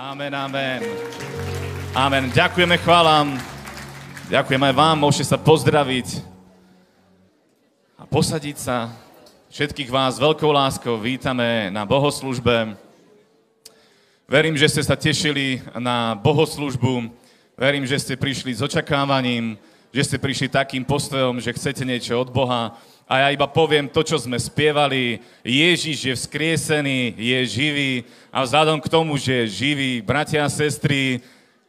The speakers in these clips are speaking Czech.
Amen, amen. Amen. Ďakujeme, chválam. Ďakujem aj vám, môžete sa pozdraviť a posadiť sa. Všetkých vás veľkou láskou vítame na bohoslužbe. Verím, že ste sa tešili na bohoslužbu. Verím, že ste prišli s očakávaním, že ste prišli takým postojom, že chcete niečo od Boha. A ja iba poviem to, čo sme spievali. Ježiš je vzkriesený, je živý. A vzhľadom k tomu, že je živý, bratia a sestry,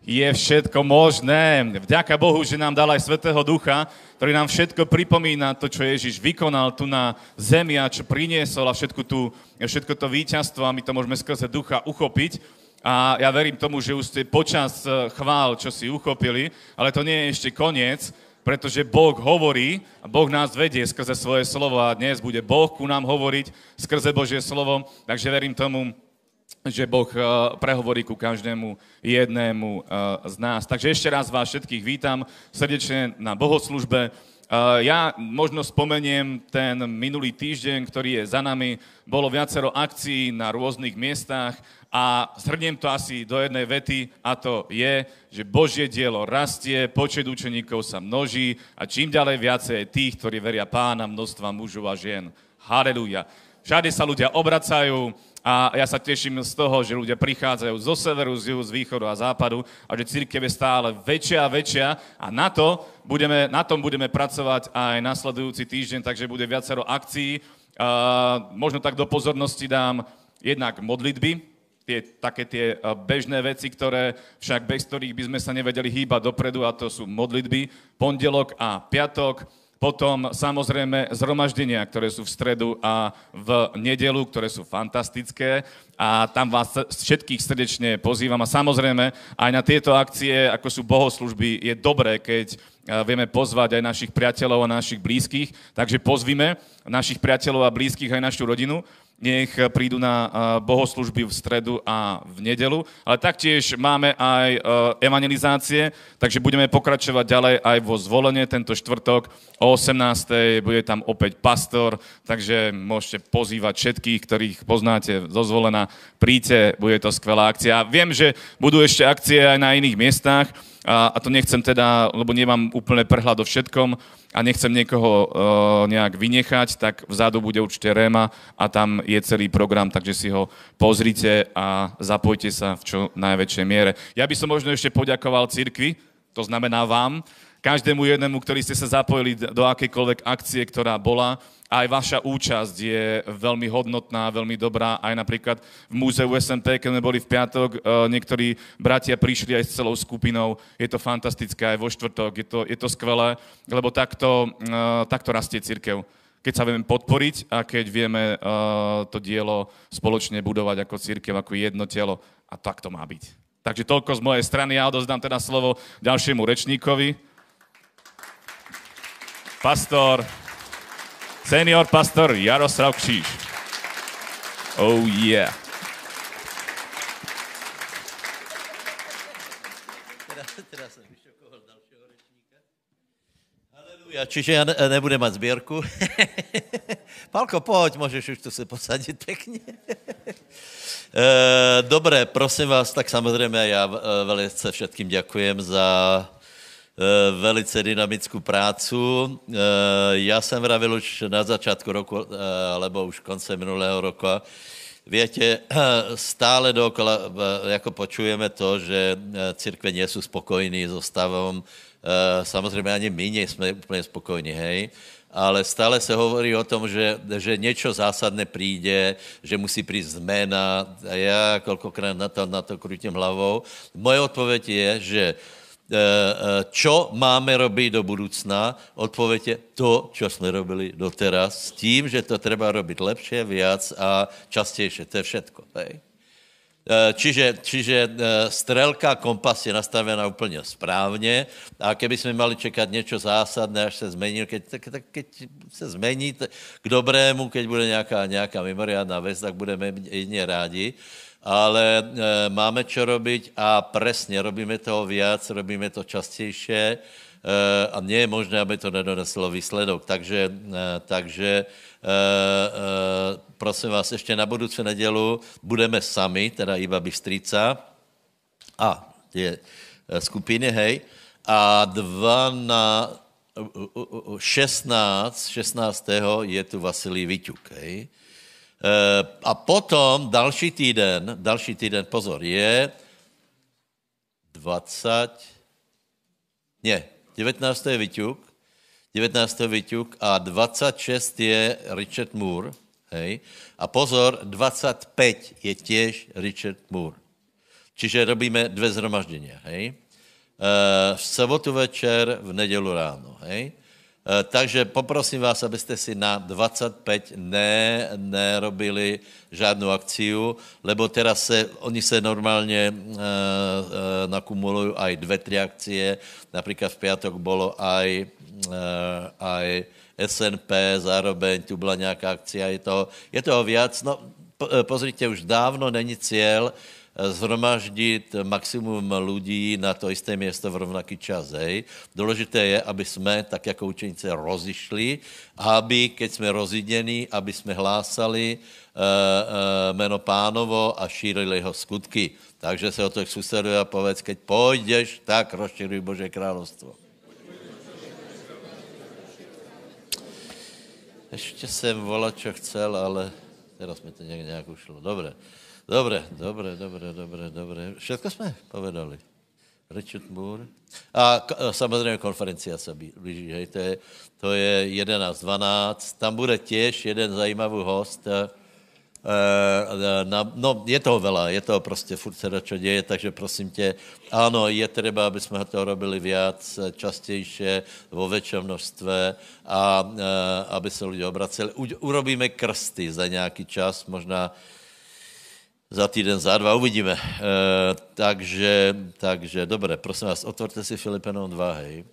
je všetko možné. Vďaka Bohu, že nám dal aj Svetého Ducha, ktorý nám všetko pripomína to, čo Ježiš vykonal tu na zemi a čo priniesol a všetko, tu, všetko to víťazstvo a my to môžeme skrze Ducha uchopiť. A ja verím tomu, že už ste počas eh, chvál, čo si uchopili, ale to nie je ešte koniec, pretože Boh hovorí a Boh nás vedie skrze svoje slovo a dnes bude Boh ku nám hovoriť skrze Božie slovo, takže verím tomu, že Boh eh, prehovorí ku každému jednému eh, z nás. Takže ešte raz vás všetkých vítam srdečne na bohoslužbe. Eh, ja možno spomeniem ten minulý týždeň, ktorý je za nami. Bolo viacero akcií na rôznych miestach a shrniem to asi do jednej vety a to je, že Božie dielo rastie, počet učeníkov sa množí a čím ďalej viacej je tých, ktorí veria pána, množstva mužov a žien. Halelúja. Všade sa ľudia obracajú, a ja sa teším z toho, že ľudia prichádzajú zo severu, z juhu, z východu a západu a že církev je stále väčšia a väčšia a na, to budeme, na tom budeme pracovať aj nasledujúci týždeň, takže bude viacero akcií. Uh, možno tak do pozornosti dám jednak modlitby, tie, také tie bežné veci, ktoré však bez ktorých by sme sa nevedeli hýbať dopredu a to sú modlitby, pondelok a piatok, potom samozrejme zhromaždenia, ktoré sú v stredu a v nedelu, ktoré sú fantastické. A tam vás všetkých srdečne pozývam a samozrejme aj na tieto akcie, ako sú bohoslužby, je dobré, keď vieme pozvať aj našich priateľov a našich blízkych, takže pozvime našich priateľov a blízkych aj našu rodinu nech prídu na bohoslužby v stredu a v nedelu. Ale taktiež máme aj e, evangelizácie, takže budeme pokračovať ďalej aj vo zvolenie tento štvrtok o 18. Bude tam opäť pastor, takže môžete pozývať všetkých, ktorých poznáte zo zvolená. Príďte, bude to skvelá akcia. Viem, že budú ešte akcie aj na iných miestach, a, a to nechcem teda, lebo nemám úplne prehľad o všetkom a nechcem niekoho uh, nejak vynechať, tak vzadu bude určite Réma a tam je celý program, takže si ho pozrite a zapojte sa v čo najväčšej miere. Ja by som možno ešte poďakoval cirkvi, to znamená vám, každému jednému, ktorý ste sa zapojili do akejkoľvek akcie, ktorá bola. Aj vaša účasť je veľmi hodnotná, veľmi dobrá. Aj napríklad v múzeu SMP, keď sme boli v piatok, e, niektorí bratia prišli aj s celou skupinou. Je to fantastické aj vo štvrtok. Je to, je to skvelé, lebo takto, e, takto rastie církev keď sa vieme podporiť a keď vieme uh, to dielo spoločne budovať ako církev, ako jedno telo. A tak to má byť. Takže toľko z mojej strany. Ja odozdám teda slovo ďalšiemu rečníkovi pastor, senior pastor Jaroslav Kříž. Oh yeah. Ja, čiže ja ne, nebudem mať zbierku. Palko, poď, môžeš už tu se posadiť pekne. Dobre, prosím vás, tak samozrejme ja e, velice všetkým ďakujem za Eh, velice dynamickou prácu. Eh, já jsem vravil už na začátku roku, eh, alebo už konce minulého roku, Viete, stále dokola, jako počujeme to, že církve nie sú spokojní so stavom. Samozřejmě ani my nejsme úplně spokojní, hej ale stále se hovorí o tom, že, že něco zásadné přijde, že musí přijít zmena. A já kolikrát na to, na to krutím hlavou. Moje odpověď je, že Eh, eh, čo máme robiť do budoucna? Odpověď je to, čo jsme robili doteraz, s tím, že to treba robiť lepšie, viac a častějšie. To je všetko. Hej? Eh, čiže, čiže strelka, kompas je nastavená úplně správně a keby jsme mali čekat něco zásadné, až se zmení, keď, tak, tak keď se zmení k dobrému, keď bude nějaká, nějaká mimoriadná věc, tak budeme jedině rádi. Ale e, máme čo robiť a presne robíme toho viac, robíme to častejšie e, a nie je možné, aby to nedoneslo výsledok. Takže, e, takže e, e, prosím vás, ještě na budoucí nedělu budeme sami, teda iba Bystrica, A, je skupiny, hej. A dva na 16, 16. je tu Vasilij Vyťuk, hej. A potom další týden, další týden, pozor, je 20, ne, 19. je Vyťuk, 19. Vyťuk a 26 je Richard Moore, hej. A pozor, 25 je těž Richard Moore. Čiže robíme dvě zhromaždění, hej. Eh, v sobotu večer, v nedělu ráno, hej. Eh, takže poprosím vás, abyste si na 25 ne, nerobili žádnou akciu, lebo teraz se, oni se normálně uh, uh, nakumulují aj dvě, tři akcie. Například v pátek bylo aj, uh, aj SNP, zároveň tu byla nějaká akcia, je toho, je toho viac. No, pozrite, už dávno není cíl, zhromaždit maximum lidí na to isté město v rovnaký čas. Hej. Důležité je, aby jsme, tak jako učenice, rozišli, aby, keď jsme roziděni, aby jsme hlásali uh, uh, jméno pánovo a šířili jeho skutky. Takže se o to suseduje a povedz, keď půjdeš, tak rozširuj Bože královstvo. Ještě jsem volal, čo chcel, ale teraz mi to nějak, ušlo. Dobre. Dobre, dobre, dobre, dobre, dobre. Všetko jsme povedali. Richard Moore. A samozřejmě konferencia se blíží, hej, to je, to je 11, 12. Tam bude těž jeden zajímavý host. E, na, no, je toho veľa, je toho prostě furt se čo děje, takže prosím tě, ano, je třeba, aby jsme to robili viac, častějše, vo větším množstve a e, aby se lidi obraceli. U, urobíme krsty za nějaký čas, možná za týden, za dva, uvidíme. E, takže, takže, dobré, prosím vás, otvorte si Filipenom 2, hej.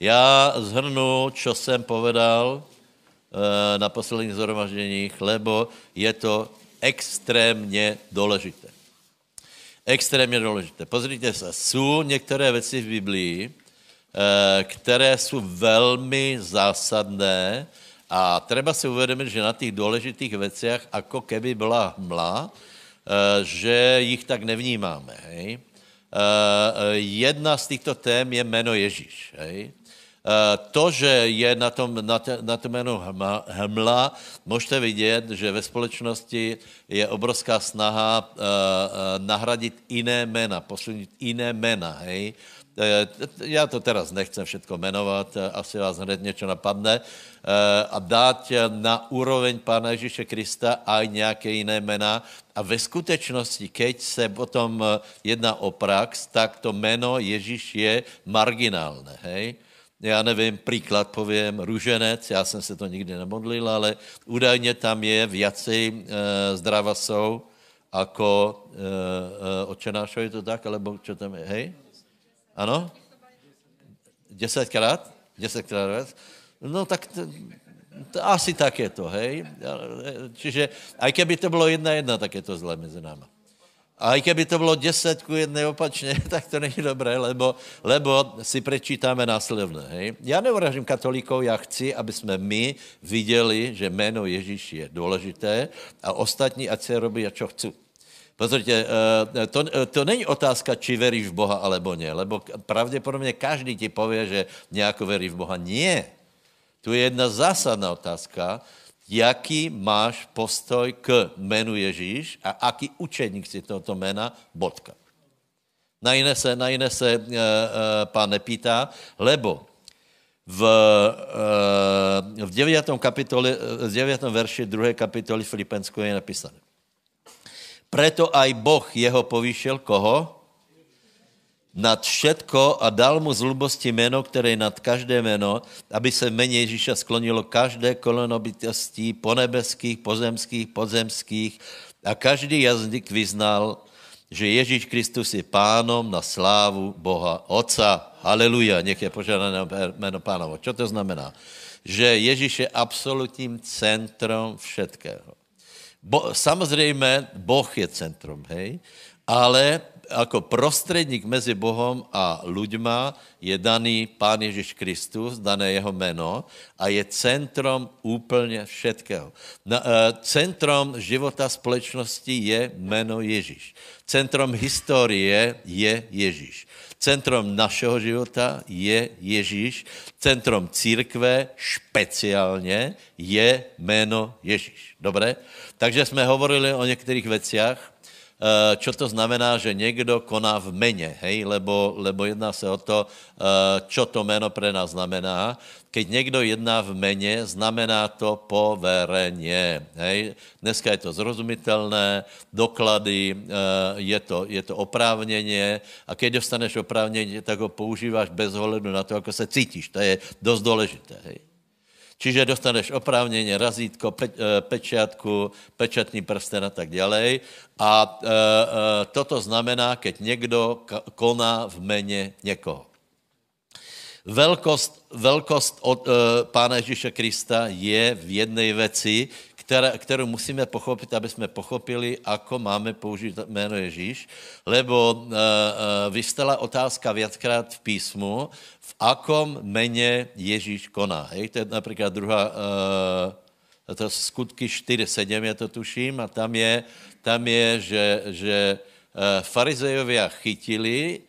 Já zhrnu, čo jsem povedal e, na posledních zhromažděních, lebo je to extrémně důležité. Extrémně důležité. Pozrite se, jsou některé věci v Biblii, e, které jsou velmi zásadné, a treba si uvědomit, že na těch důležitých věcech, jako keby byla hmla, eh, že jich tak nevnímáme. Hej? Eh, eh, jedna z těchto tém je jméno Ježíš. Hej? To, že je na tom, na, te, na tom jméno hmla, můžete vidět, že ve společnosti je obrovská snaha nahradit jiné jména, posunit jiné jména. Hej? Já to teraz nechcem všetko jmenovat, asi vás hned něco napadne, a dát na úroveň Pána Ježíše Krista aj nějaké jiné jména. A ve skutečnosti, keď se potom jedná o prax, tak to jméno Ježíš je marginálné, hej? já nevím, příklad povím, růženec, já jsem se to nikdy nemodlil, ale údajně tam je viacej e, zdrava jsou, jako e, e, očenášo, je to tak, alebo čo tam je, hej? Ano? Desetkrát? Desetkrát No tak to, to asi tak je to, hej? Čiže aj keby to bylo jedna jedna, tak je to zlé mezi náma. A i keby to bylo deset ku jedné opačně, tak to není dobré, lebo, lebo si prečítáme následovné. Hej? Já neuražím katolíkov, já chci, aby jsme my viděli, že jméno Ježíš je důležité a ostatní, ať se robí, a čo chci. Pozrite, eh, to, eh, to není otázka, či veríš v Boha alebo ne, lebo pravděpodobně každý ti pově, že nějako verí v Boha. Nie. Tu je jedna zásadná otázka, jaký máš postoj k jménu Ježíš a aký učeník si tohoto jména, bodka. Na jiné se, na jiné se e, e, pán nepýtá, lebo v, e, v 9. kapitole, v 9. verši 2. kapitoly Filipensko je napísané. Preto aj Boh jeho povýšil koho? Nad všetko a dal mu z lubosti jméno, které je nad každé jméno, aby se jméně Ježíša sklonilo každé koleno bytostí ponebeských, pozemských, podzemských a každý jazyk vyznal, že Ježíš Kristus je pánom na slávu Boha Otca. Haleluja, nech je požádané jméno pánovo. Čo to znamená? Že Ježíš je absolutním centrom všetkého. Bo, samozřejmě Boh je centrum, hej, ale jako prostředník mezi Bohem a ľuďma je daný Pán Ježíš Kristus, dané jeho jméno a je centrom úplně všetkého. Na, uh, centrom života společnosti je jméno Ježíš. Centrom historie je Ježíš. Centrom našeho života je Ježíš. Centrom církve špeciálně je jméno Ježíš. Dobré? Takže jsme hovorili o některých věcech, čo to znamená, že někdo koná v mene, hej? Lebo, lebo jedná se o to, eh, čo to meno pre nás znamená. Keď někdo jedná v mene, znamená to povereně. Hej? Dneska je to zrozumitelné, doklady, eh, je to, je to oprávněně a keď dostaneš oprávnění, tak ho používáš bez ohledu na to, ako se cítíš. To je dost důležité. Hej? Čiže dostaneš oprávněně razítko, pe, eh, pečiatku, pečatný prsten a tak dále. A e, e, toto znamená, keď někdo koná v mene někoho. Velkost, velkost od e, Pána Ježíše Krista je v jedné věci, kterou musíme pochopit, aby jsme pochopili, ako máme použít jméno Ježíš, lebo uh, uh, vystala otázka viackrát v písmu, v akom mene Ježíš koná. Hej, to je například druhá, uh, to skutky 4.7, já to tuším, a tam je, tam je že, že farizejovia chytili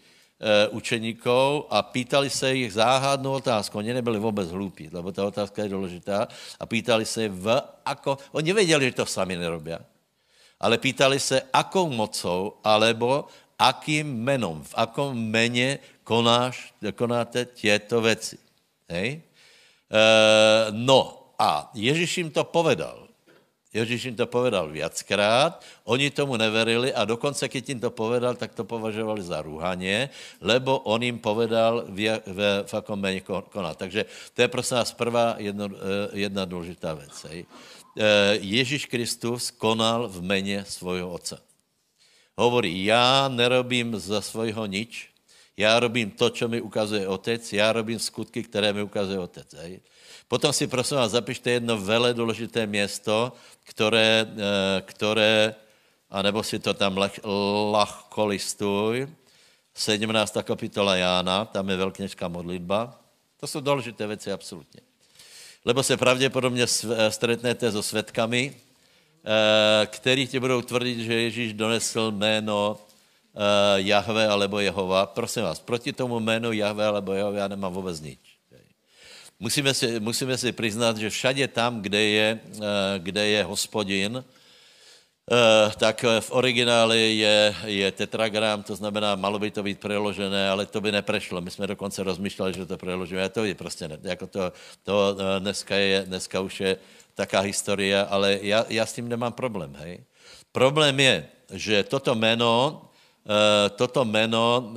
učeníkov a pýtali se jich záhadnou otázku. Oni nebyli vůbec hloupí, lebo ta otázka je důležitá. A pýtali se v ako... Oni věděli, že to sami nerobí. Ale pýtali se, akou mocou, alebo akým menom, v akom mene konáš, konáte těto věci. Hej? E, no a Ježíš jim to povedal. Ježíš jim to povedal viackrát, oni tomu neverili a dokonce, když jim to povedal, tak to považovali za rúhanie, lebo on jim povedal v, v, v akom méně konat. Takže to je prosím vás prvá jedno, eh, jedna důležitá věc. Eh, Ježíš Kristus konal v mene svojho otce. Hovorí, já nerobím za svojho nič, já robím to, co mi ukazuje otec, já robím skutky, které mi ukazuje otec. Hej. Potom si prosím vás zapište jedno vele důležité město, které, eh, které anebo si to tam lahko listuj, 17. kapitola Jána, tam je velkněžská modlitba. To jsou důležité věci, absolutně. Lebo se pravděpodobně eh, stretnete so svetkami, eh, který ti budou tvrdit, že Ježíš donesl jméno Jahve alebo Jehova. Prosím vás, proti tomu jménu Jahve alebo Jehova já nemám vůbec nič. Musíme si, musíme si přiznat, že všade tam, kde je, eh, kde je hospodin, eh, tak v origináli je, je tetragram, to znamená, malo by to být preložené, ale to by neprešlo. My jsme dokonce rozmýšleli, že to preložíme, to je prostě ne, jako to, to eh, dneska, je, dneska už je taká historie, ale já, já s tím nemám problém, hej. Problém je, že toto jméno, toto jméno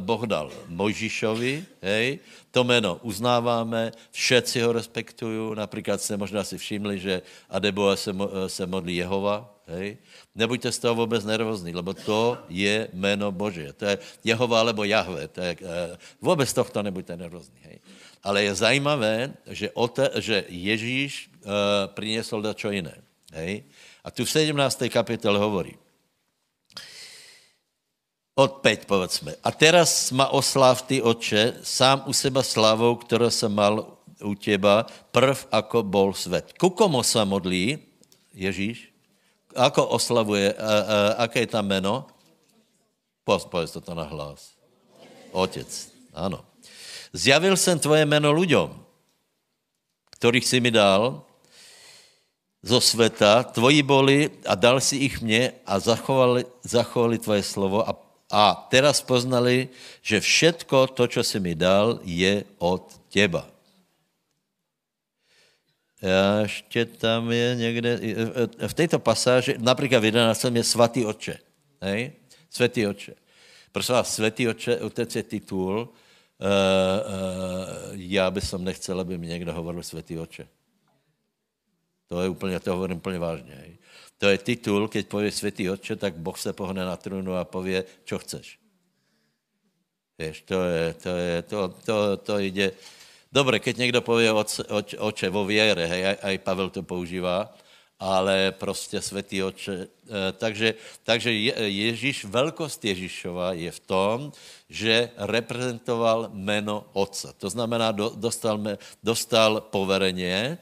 Boh dal Mojžišovi, hej, to jméno uznáváme, všetci ho respektují, například jste možná si všimli, že Adeboa se, se modlí Jehova, hej? Nebuďte z toho vůbec nervózní, lebo to je jméno Bože. To je Jehova alebo Jahve. To je, eh, vůbec tohto nebuďte nervózní. Hej? Ale je zajímavé, že, ote, že Ježíš uh, přinesl dačo jiné. Hej? A tu v 17. kapitole hovorí, od 5, povedzme. A teraz ma osláv ty, oče, sám u seba slavou, kterou jsem mal u těba, prv, ako bol svet. Ku komu se modlí Ježíš? Ako oslavuje, a, a, aké je tam jméno? Povedz to na hlas. Otec, ano. Zjavil jsem tvoje jméno ľuďom, kterých si mi dal, zo sveta, tvoji boli a dal si ich mně a zachovali, zachovali tvoje slovo a a teraz poznali, že všetko to, co si mi dal, je od těba. Já ještě tam je někde, v této pasáži, například v 11. je svatý oče. Hej? Svatý oče. Prosím vás, svatý oče, otec je titul, uh, uh, já bych som nechcel, aby mi někdo hovoril svatý oče. To je úplně, to hovorím úplně vážně. Hej? To je titul, keď pově světý otče, tak Boh se pohne na trůnu a pově, čo chceš. Víš, to je, to je, to, to, to jde. Dobre, keď někdo pově oče, vo věre, hej, aj, aj Pavel to používá, ale prostě světý oče. Takže, takže Ježíš, velkost Ježíšova je v tom, že reprezentoval jméno Otce. To znamená, dostal, dostal povereně,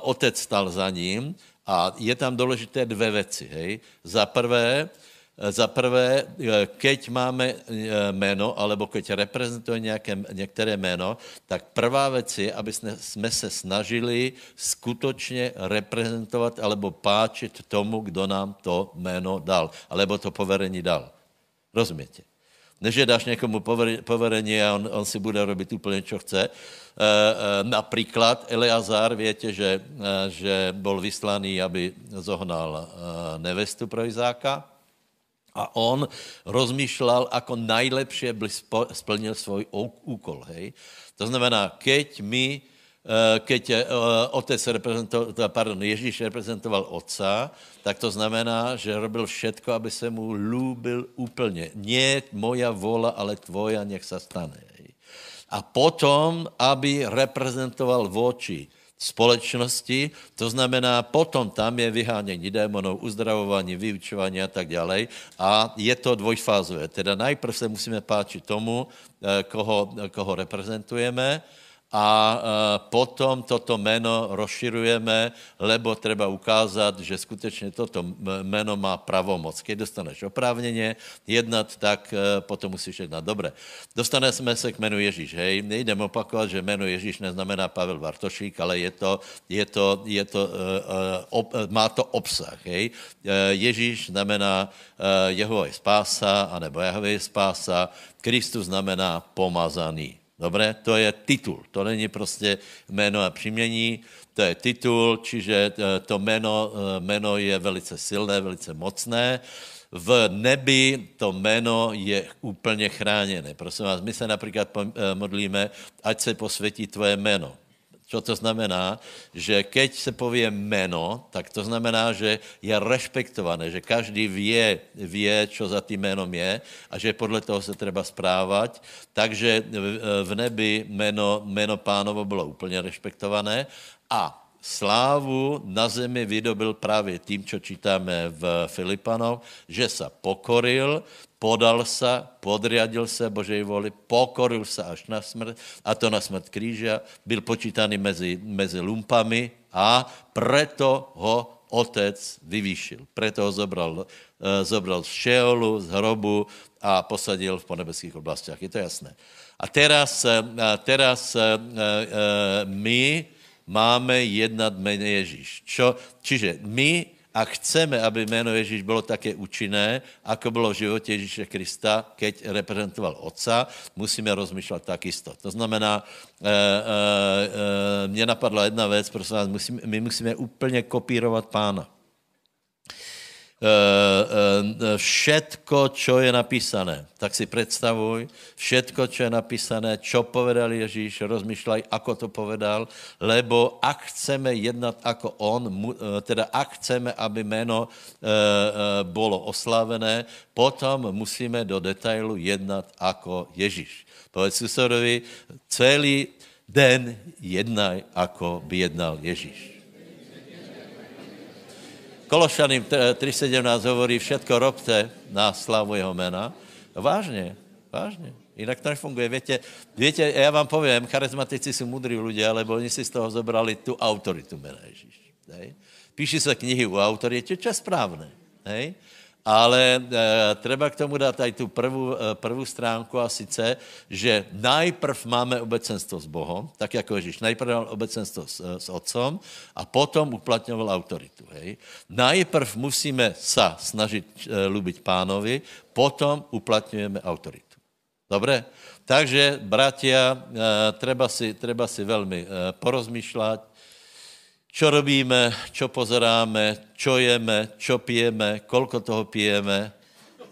otec stal za ním a je tam důležité dvě věci. Hej. Za prvé, za prvé, eh, keď máme eh, jméno, alebo keď reprezentuje nějaké, některé jméno, tak prvá věc je, aby jsme, jsme se snažili skutečně reprezentovat alebo páčit tomu, kdo nám to jméno dal, alebo to poverení dal. Rozumíte? Než že dáš někomu poverení a on, on si bude robit úplně, co chce. E, e, například Eleazar, víte, že, e, že byl vyslaný, aby zohnal e, nevestu pro Izáka a on rozmýšlel, ako najlepšie by splnil svůj úkol. Hej? To znamená, keď my, keď eh, otec reprezentoval, pardon, Ježíš reprezentoval otca, tak to znamená, že robil všetko, aby se mu lúbil úplně. Nie moja vola, ale tvoja, nech se stane. A potom, aby reprezentoval voči společnosti, to znamená, potom tam je vyhánění démonů, uzdravování, vyučování a tak dále. A je to dvojfázové. Teda najprv se musíme páčit tomu, eh, koho, koho reprezentujeme, a e, potom toto jméno rozširujeme, lebo treba ukázat, že skutečně toto jméno má pravomoc. Když dostaneš oprávněně jednat, tak e, potom musíš jednat dobře. Dostaneme se k jménu Ježíš, hej. Nejdem opakovat, že jméno Ježíš neznamená Pavel Bartošík, ale je to, je to, je to, e, má to obsah, hej. Ježíš znamená jeho je spása, anebo Jehova je spása, Kristus znamená pomazaný. Dobré? To je titul. To není prostě jméno a přímění, to je titul, čiže eh, to jméno, eh, jméno je velice silné, velice mocné. V nebi to jméno je úplně chráněné. Prosím vás, my se například eh, modlíme, ať se posvětí tvoje jméno. Co to znamená? Že keď se pově jméno, tak to znamená, že je respektované, že každý vě, vě, čo za tím jménom je a že podle toho se treba správat. Takže v nebi jméno, jméno pánovo bylo úplně respektované a slávu na zemi vydobil právě tím, co čítáme v Filipanov, že se pokoril, podal se, podriadil se Božej voli, pokoril se až na smrt, a to na smrt kříže, byl počítaný mezi, mezi lumpami a preto ho otec vyvýšil. Preto ho zobral, eh, zobral z šeolu, z hrobu a posadil v ponebeských oblastech. Je to jasné. A teraz, eh, teraz eh, my máme jednat jméno Ježíš. Čo, čiže my a chceme, aby jméno Ježíš bylo také účinné, ako bylo v životě Ježíše Krista, keď reprezentoval Otca, musíme rozmýšlet takisto. To znamená, e, e, e, mě napadla jedna věc, prosím vás, musíme, my musíme úplně kopírovat pána. Eh, eh, všetko, čo je napísané, tak si představuj, všetko, čo je napísané, čo povedal Ježíš, rozmýšlej, ako to povedal, lebo ak chceme jednat ako on, eh, teda ak chceme, aby jméno bolo oslavené, potom musíme do detailu jednat ako Ježíš. Povedz susedovi, celý den jednaj, ako by jednal Ježíš. Kološaným 3.17 hovorí, všetko robte na slavu jeho jména. Vážně, vážně. Jinak to nefunguje. Víte, víte, já vám povím, charizmatici jsou mudrí lidé, ale oni si z toho zobrali tu autoritu jména Ježíš. Píši se knihy o autoritě, čo je správné. Hej? Ale e, treba k tomu dát aj tu prvú, e, prvú stránku a sice, že najprv máme obecenstvo s Bohom, tak jako Ježíš. Najprv mal obecenstvo s, e, s Otcom a potom uplatňoval autoritu. Hej. Najprv musíme sa snažit e, ľúbiť pánovi, potom uplatňujeme autoritu. Dobre? Takže, bratia, e, treba si, treba si veľmi e, porozmýšľať, čo robíme, čo pozeráme, čo jeme, čo pijeme, kolko toho pijeme.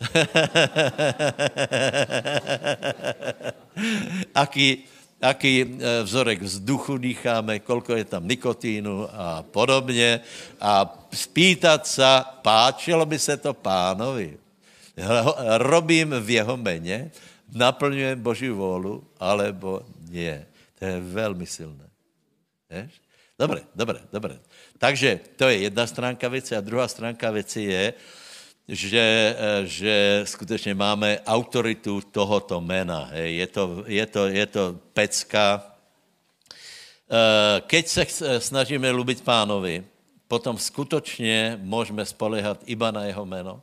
aký, aký e, vzorek vzduchu dýcháme, kolko je tam nikotínu a podobně. A spýtat se, páčilo by se to pánovi. Robím v jeho meně, naplňujem Boží vůlu, alebo nie. To je velmi silné. Víš? Dobre, dobre, dobre. Takže to je jedna stránka věci a druhá stránka věci je, že, eh, že skutečně máme autoritu tohoto mena. Hej. Je, to, je, to, je to pecka. Eh, keď se snažíme lubit pánovi, potom skutečně můžeme spolehat iba na jeho jméno,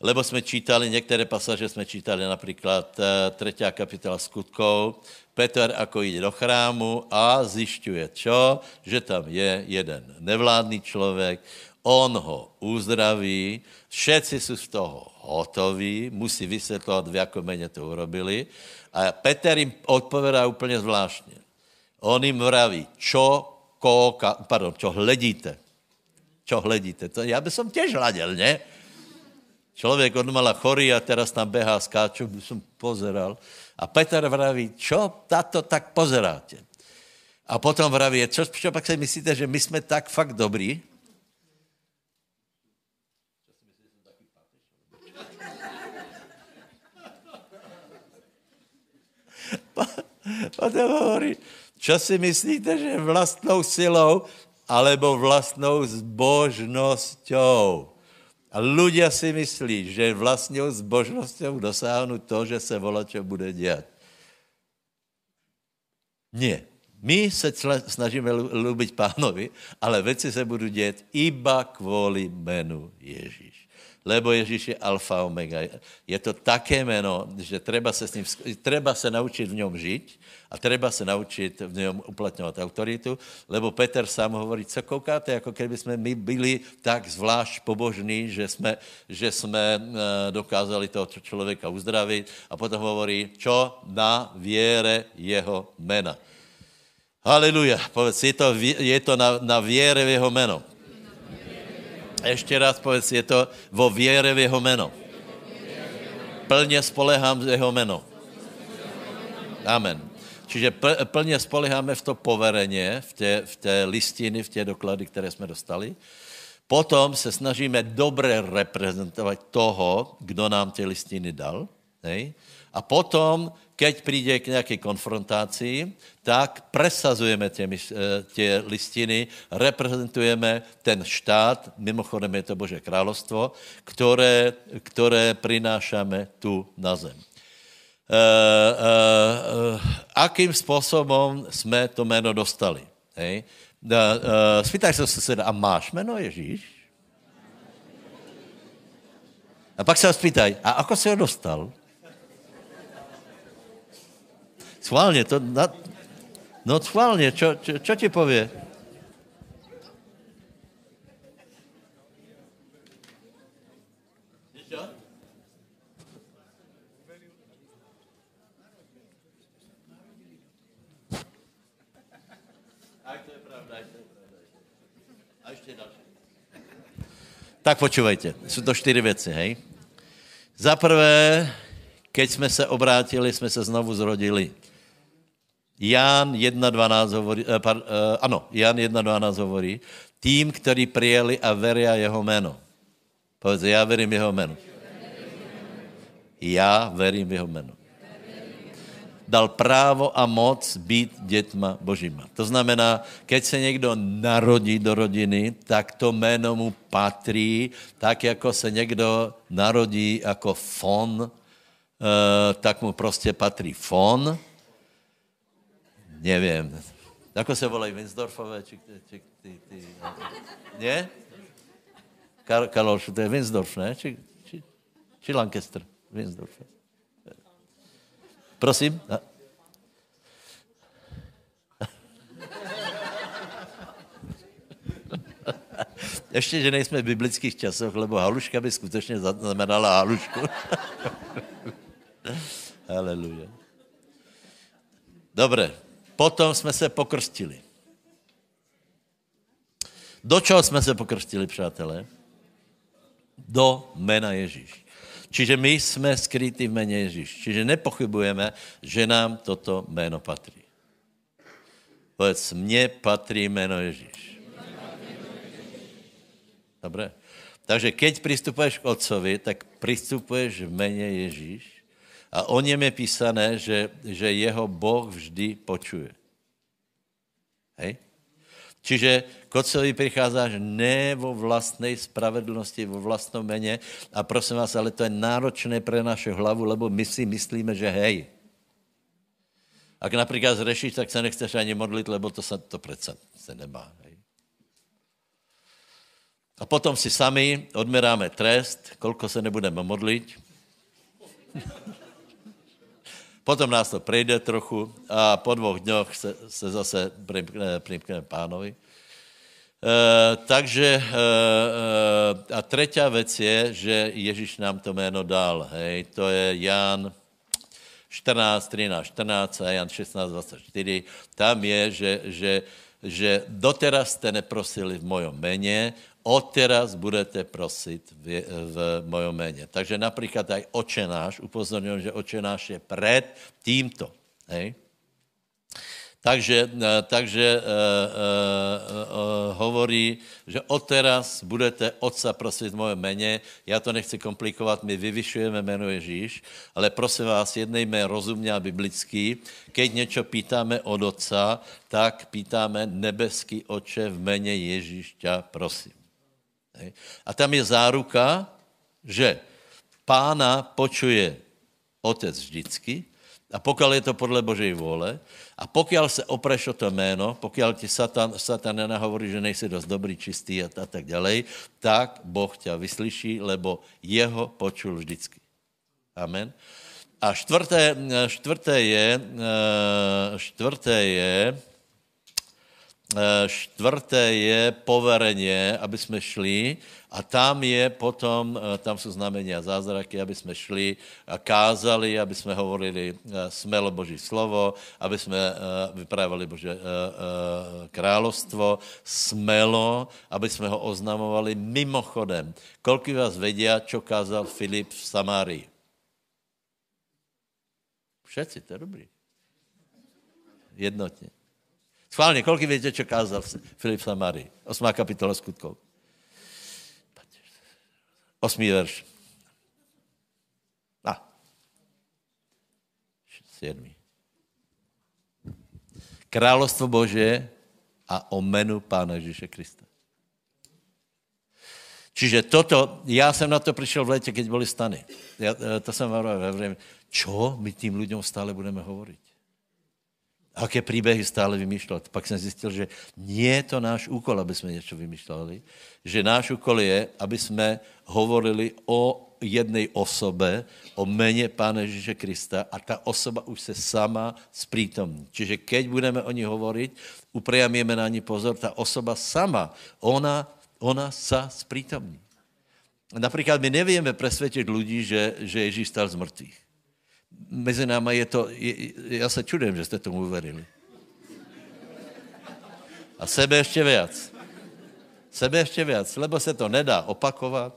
lebo jsme čítali, některé pasaže jsme čítali, například eh, třetí kapitola skutkov, Petr ako jde do chrámu a zjišťuje čo? Že tam je jeden nevládný člověk, on ho uzdraví, všetci jsou z toho hotoví, musí vysvětlovat, v jakom méně to urobili. A Petr jim odpovedá úplně zvláštně. On jim vraví, čo, koka, pardon, čo hledíte. Čo hledíte. To já bych som těž hladil, ne? Člověk odmala chorý a teraz tam behá, skáču, by som pozeral. A Petr vraví, čo tato tak pozeráte? A potom vraví, čo, čo pak si myslíte, že my jsme tak fakt dobrý? Potom hovorí, čo si myslíte, že vlastnou silou alebo vlastnou zbožnosťou a ľudia si myslí, že vlastnou zbožnosťou dosáhnu to, že se volá, čo bude dělat. Nie. My se snažíme ľúbiť pánovi, ale věci se budou dět iba kvůli jménu Ježíš lebo Ježíš je alfa omega. Je to také jméno, že treba se, s ním, treba se naučit v něm žít a treba se naučit v něm uplatňovat autoritu, lebo Petr sám hovorí, co koukáte, jako kdyby jsme my byli tak zvlášť pobožní, že jsme, že jsme eh, dokázali toho člověka uzdravit a potom hovorí, čo na věre jeho jména. Haleluja. Povedz, je to, je to na, na věre v jeho jméno. Ještě raz povedz, je to vo věre v jeho jméno. Plně spolehám z jeho jméno. Amen. Čiže plně spoleháme v to povereně, v té, v té listiny, v té doklady, které jsme dostali. Potom se snažíme dobře reprezentovat toho, kdo nám ty listiny dal. Hej? A potom, keď přijde k nějaké konfrontaci, tak presazujeme tě, eh, tě listiny, reprezentujeme ten štát, mimochodem je to Bože královstvo, které, které prinášame tu na zem. Uh, uh, uh, akým způsobem jsme to jméno dostali? Hej? Uh, uh, spýtaj se suseda, a máš jméno Ježíš? A pak se ho spýtaj, a ako se ho dostal? Schválně, to, na, no schválně, čo, čo, čo ti pově? Tak počúvajte, jsou to čtyři věci, hej. Za prvé, keď jsme se obrátili, jsme se znovu zrodili. Ján 1.12 hovorí, eh, par, eh, ano, Ján 1.12 hovorí, tým, který přijeli a veria jeho jméno. Povedz, já verím jeho jméno. Já verím jeho jméno. Dal právo a moc být dětma božíma. To znamená, keď se někdo narodí do rodiny, tak to jméno mu patří, tak jako se někdo narodí jako fon, eh, tak mu prostě patří fon, nevím, jako se volají Winsdorfové, či, či ty, ty, ne? Kar, Karolšu, to je Winsdorf, ne? Či, či, či Lancaster, Winsdorf. Prosím? Ještě, že nejsme v biblických časoch, lebo haluška by skutečně znamenala halušku. Haleluja. Dobré, Potom jsme se pokrstili. Do čeho jsme se pokrstili, přátelé? Do jména Ježíš. Čiže my jsme skrytí v jméně Ježíš. Čiže nepochybujeme, že nám toto jméno patří. Povedz, mně patří jméno Ježíš. Dobré. Takže keď přistupuješ k Otcovi, tak přistupuješ v jméně Ježíš a o něm je písané, že, že jeho Boh vždy počuje. Hej? Čiže Kocovi prichádzáš ne vo vlastnej spravedlnosti, vo vlastnom mene a prosím vás, ale to je náročné pre našu hlavu, lebo my si myslíme, že hej. Ak například zrešíš, tak se nechceš ani modlit, lebo to, se, to přece se nemá. Hej. A potom si sami odmeráme trest, kolko se nebudeme modlit. Potom nás to prejde trochu a po dvou dňoch se, se zase primkneme pánovi. E, takže e, e, a třetí věc je, že Ježíš nám to jméno dal. Hej, to je Jan 14, 13, 14 a Jan 16, 24. Tam je, že, že, že doteraz jste neprosili v mojom jméně, odteraz budete prosit v, v mojom jméně. Takže například aj očenáš, upozorňuji, že očenáš je před tímto. Hej? Takže, eh, takže uh, uh, uh, hovorí, že odteraz budete Otca prosit v mojom jméně. Já to nechci komplikovat, my vyvyšujeme jméno Ježíš, ale prosím vás, jednejme rozumně a biblický. Keď něco pýtáme od Otca, tak pýtáme nebeský oče v jméně Ježíš tě prosím. A tam je záruka, že pána počuje otec vždycky, a pokud je to podle Božej vůle, a pokud se opreš o to jméno, pokud ti Satan, Satan nenahovorí, že nejsi dost dobrý, čistý a, a tak dále, tak Boh tě vyslyší, lebo jeho počul vždycky. Amen. A čtvrté, čtvrté je, eh, čtvrté je, čtvrté eh, je poverenie, aby jsme šli a tam je potom, eh, tam jsou znamení a zázraky, aby jsme šli a kázali, aby jsme hovorili eh, smelo Boží slovo, aby jsme vyprávali Bože královstvo smelo, aby jsme ho oznamovali mimochodem. Kolik vás vedia, čo kázal Filip v Samárii? Všetci, to je dobrý. Jednotně. Schválně, kolik víte, čo kázal Filip Samary? Osmá kapitola skutkov. Osmý verš. A. Sedmý. Královstvo Bože a o menu Pána Ježíše Krista. Čiže toto, já jsem na to přišel v létě, keď byly stany. Já, eh, to jsem hovoril, čo my tím lidem stále budeme hovorit? Aké příběhy stále vymýšlet. Pak jsem zjistil, že nie je to náš úkol, aby jsme něco vymýšleli, že náš úkol je, aby jsme hovorili o jednej osobe, o mene Pána Ježíše Krista a ta osoba už se sama sprítomní. Čiže keď budeme o ní hovoriť, upriamíme na ní pozor, ta osoba sama, ona, ona sa sprítomní. Například my nevíme presvědčit lidí, že, že Ježíš stal z mrtvých mezi náma je to, je, já se čudím, že jste tomu uverili. A sebe ještě víc. Sebe ještě víc, lebo se to nedá opakovat.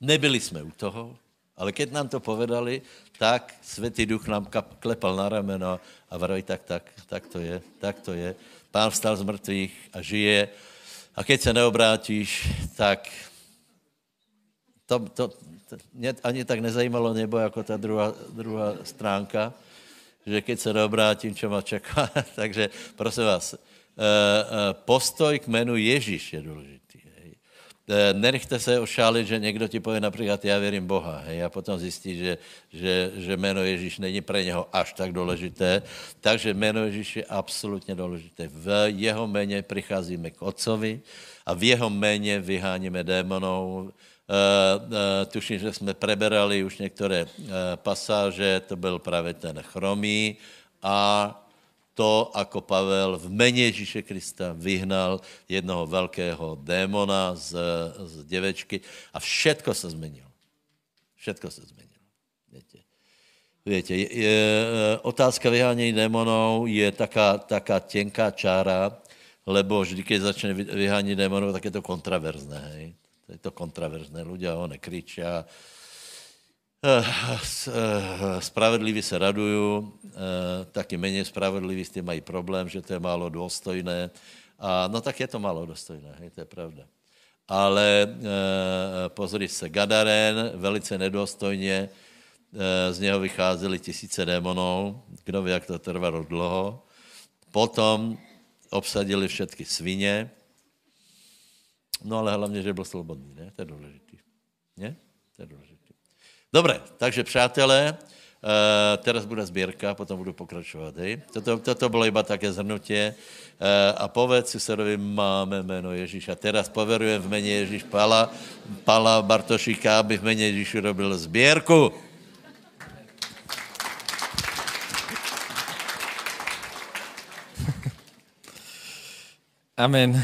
Nebyli jsme u toho, ale keď nám to povedali, tak Světý duch nám klepal na rameno a vraví, tak, tak, tak to je, tak to je. Pán vstal z mrtvých a žije. A keď se neobrátíš, tak to, to, mě ani tak nezajímalo nebo jako ta druhá, druhá stránka, že keď se neobrátím, čo má čeká. Takže prosím vás, eh, eh, postoj k jménu Ježíš je důležitý. Hej. Eh, nenechte se ošálit, že někdo ti pově například, já věřím Boha, hej, a potom zjistí, že, že, že jméno Ježíš není pro něho až tak důležité. Takže jméno Ježíš je absolutně důležité. V jeho jméně přicházíme k Otcovi a v jeho jméně vyháníme démonů, tuším, že jsme preberali už některé uh, pasáže, to byl právě ten chromý a to, ako Pavel v mene Ježíše Krista vyhnal jednoho velkého démona z, z děvečky a všetko se změnilo. Všetko se změnilo. Víte, Víte je, je, otázka vyhánění démonů je taká, taká tenká čára, lebo vždy, když začne vyhánět démonů, tak je to kontraverzné. Hej? Je to kontraverzné, ľudia ho eh, spravedliví se radují, taky méně spravedliví s tím mají problém, že to je málo důstojné. A no tak je to málo důstojné, hej, to je pravda. Ale pozri se, Gadaren velice nedůstojně, z něho vycházely tisíce démonů, kdo ví, jak to trvalo dlouho. Potom obsadili všetky svině. No ale hlavně, že byl slobodný, ne? To je důležitý. Ne? To je důležitý. Dobre, takže přátelé, Uh, teraz bude sbírka, potom budu pokračovat. Hej? Toto, toto bylo iba také zhrnutie. Uh, a povedz susedovi, máme jméno Ježíš. A teraz poverujem v mene Ježíš Pala, Pala Bartošíka, aby v mene Ježíšu robil sbírku. Amen.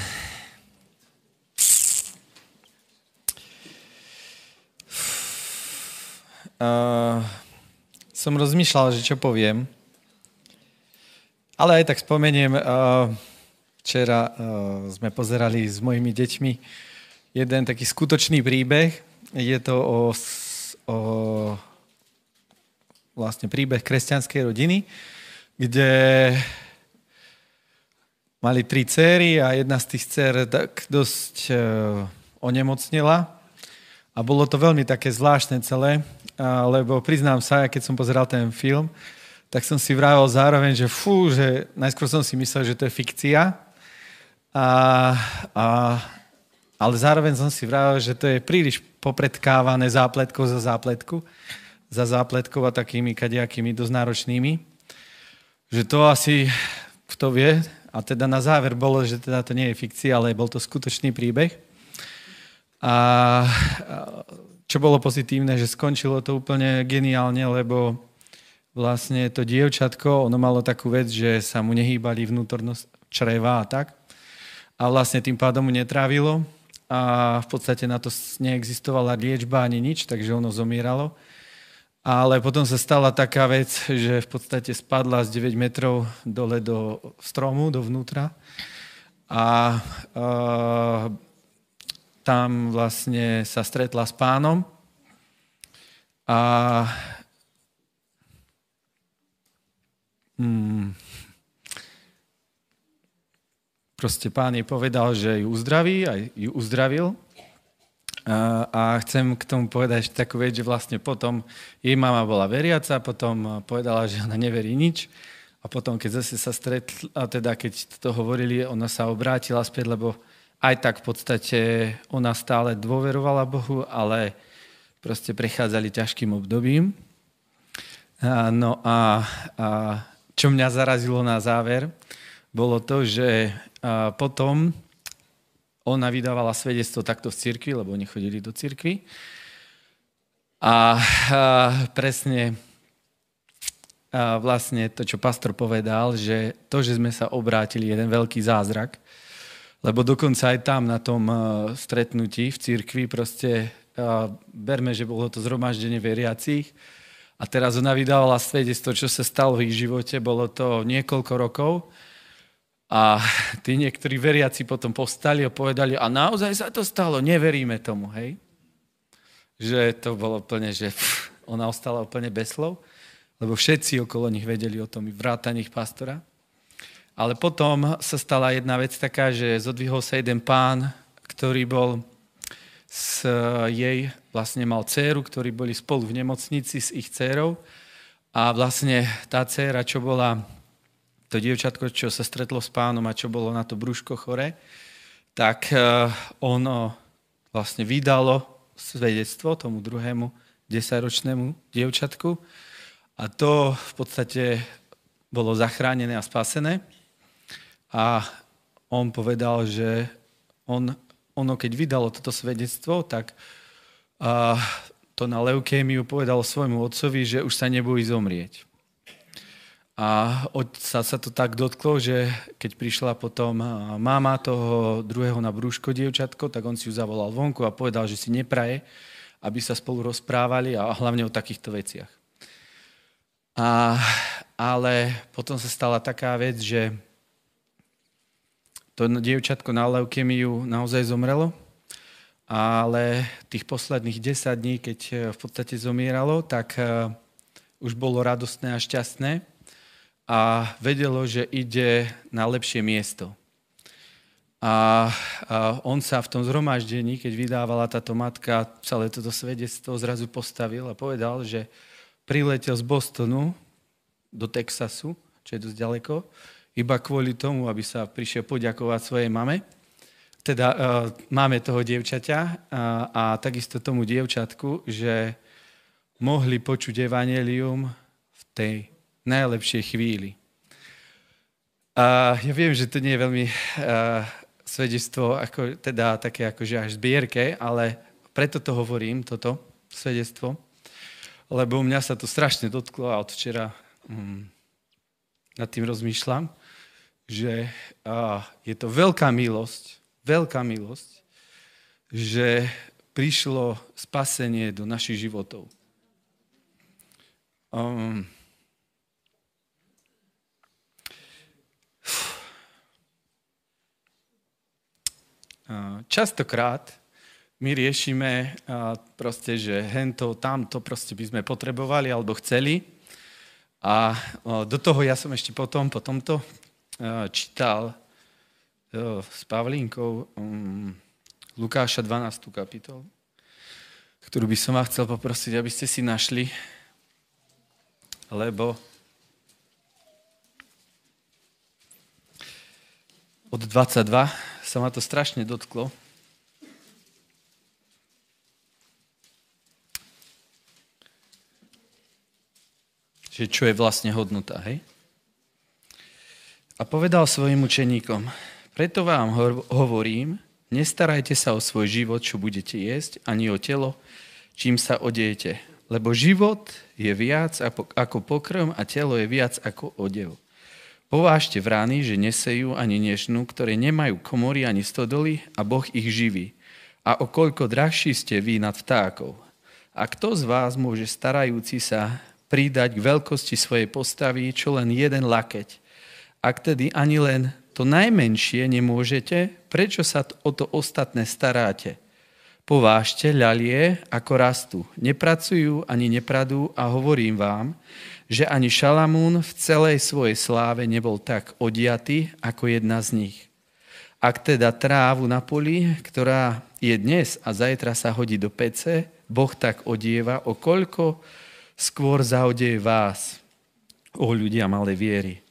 Uh, som rozmýšľal, že čo poviem. Ale aj tak spomeniem, uh, včera uh, sme pozerali s mojimi deťmi jeden taký skutočný príbeh. Je to o, o vlastne príbeh kresťanskej rodiny, kde mali tri céry a jedna z tých dcer tak dosť uh, onemocnila. A bolo to veľmi také zvláštne celé, lebo priznám sa, keď som pozeral ten film, tak som si vravil zároveň, že fú, že najskôr som si myslel, že to je fikcia, a, a, ale zároveň som si vravil, že to je príliš popredkávané zápletkou za zápletku, za zápletkou a takými kadejakými dosť náročnými, že to asi kto vie, a teda na záver bolo, že teda to nie je fikcia, ale bol to skutočný príbeh. A, a čo bolo pozitívne, že skončilo to úplne geniálne, lebo vlastne to dievčatko, ono malo takú vec, že sa mu nehýbali vnútornosť čreva a tak. A vlastne tým pádom mu netrávilo a v podstate na to neexistovala liečba ani nič, takže ono zomíralo. Ale potom sa stala taká vec, že v podstate spadla z 9 metrov dole do stromu, dovnútra. A uh, tam vlastne sa stretla s pánom a hmm, proste pán jej povedal, že ju uzdraví a ju uzdravil. A, chcem k tomu povedať ešte takú vec, že vlastne potom jej mama bola veriaca, potom povedala, že ona neverí nič. A potom, keď zase sa stretla, a teda keď to hovorili, ona sa obrátila späť, lebo aj tak v podstate ona stále dôverovala Bohu, ale proste prechádzali ťažkým obdobím. No a, a čo mňa zarazilo na záver, bolo to, že potom ona vydávala svedectvo takto v cirkvi, lebo oni chodili do cirkvi. A, a presne a vlastne to, čo pastor povedal, že to, že sme sa obrátili, jeden veľký zázrak, lebo dokonca aj tam na tom eh, stretnutí v církvi proste uh, berme, že bolo to zhromaždenie veriacich a teraz ona vydávala svedectvo, čo sa stalo v ich živote. Bolo to niekoľko rokov a tí niektorí veriaci potom postali a povedali, a naozaj sa to stalo, neveríme tomu, hej? Že to bolo úplne, že pff, ona ostala úplne bez slov, lebo všetci okolo nich vedeli o tom, vrátane ich pastora. Ale potom sa stala jedna vec taká, že zodvihol sa jeden pán, ktorý bol s jej, vlastne mal dceru, ktorí boli spolu v nemocnici s ich dcerou a vlastne tá dcera, čo bola to dievčatko, čo sa stretlo s pánom a čo bolo na to brúško chore, tak eh, ono vlastne vydalo svedectvo tomu druhému desaťročnému dievčatku a to v podstate bolo zachránené a spasené. A on povedal, že on, ono keď vydalo toto svedectvo, tak a, to na leukémiu povedal svojmu otcovi, že už sa nebojí zomrieť. A otca sa to tak dotklo, že keď prišla potom máma toho druhého na brúško dievčatko, tak on si ju zavolal vonku a povedal, že si nepraje, aby sa spolu rozprávali a hlavne o takýchto veciach. A, ale potom sa stala taká vec, že to dievčatko na leukemiu naozaj zomrelo, ale tých posledných 10 dní, keď eh, v podstate zomieralo, tak eh, už bolo radostné a šťastné a vedelo, že ide na lepšie miesto. A, on sa v tom zhromaždení, keď vydávala táto matka celé toto svedectvo, zrazu postavil a povedal, že priletel z Bostonu do Texasu, čo je dosť ďaleko, iba kvôli tomu, aby sa prišiel poďakovať svojej mame, teda uh, máme toho dievčaťa a, a takisto tomu dievčatku, že mohli počuť evanelium v tej najlepšej chvíli. A ja viem, že to nie je veľmi uh, svedectvo, ako, teda také akože až zbierke, ale preto to hovorím, toto svedectvo, lebo mňa sa to strašne dotklo a od včera um, nad tým rozmýšľam, že je to veľká milosť, veľká milosť, že prišlo spasenie do našich životov. Um, častokrát my riešime proste, že hento, tamto proste by sme potrebovali alebo chceli. A do toho ja som ešte potom, po tomto čítal s Pavlínkou um, Lukáša 12. kapitolu, ktorú by som vás chcel poprosiť, aby ste si našli, lebo od 22 sa ma to strašne dotklo. Že čo je vlastne hodnota, hej? A povedal svojim učeníkom, preto vám hovorím, nestarajte sa o svoj život, čo budete jesť, ani o telo, čím sa odejete. Lebo život je viac ako pokrm a telo je viac ako odev. Povážte vrány, že nesejú ani nežnú, ktoré nemajú komory ani stodoly a Boh ich živí. A o koľko drahší ste vy nad vtákov. A kto z vás môže starajúci sa pridať k veľkosti svojej postavy čo len jeden lakeť? Ak tedy ani len to najmenšie nemôžete, prečo sa o to ostatné staráte? Povážte ľalie, ako rastú. Nepracujú ani nepradú a hovorím vám, že ani Šalamún v celej svojej sláve nebol tak odiatý ako jedna z nich. Ak teda trávu na poli, ktorá je dnes a zajtra sa hodí do pece, Boh tak odieva, o koľko skôr zaodieje vás, o ľudia malé viery.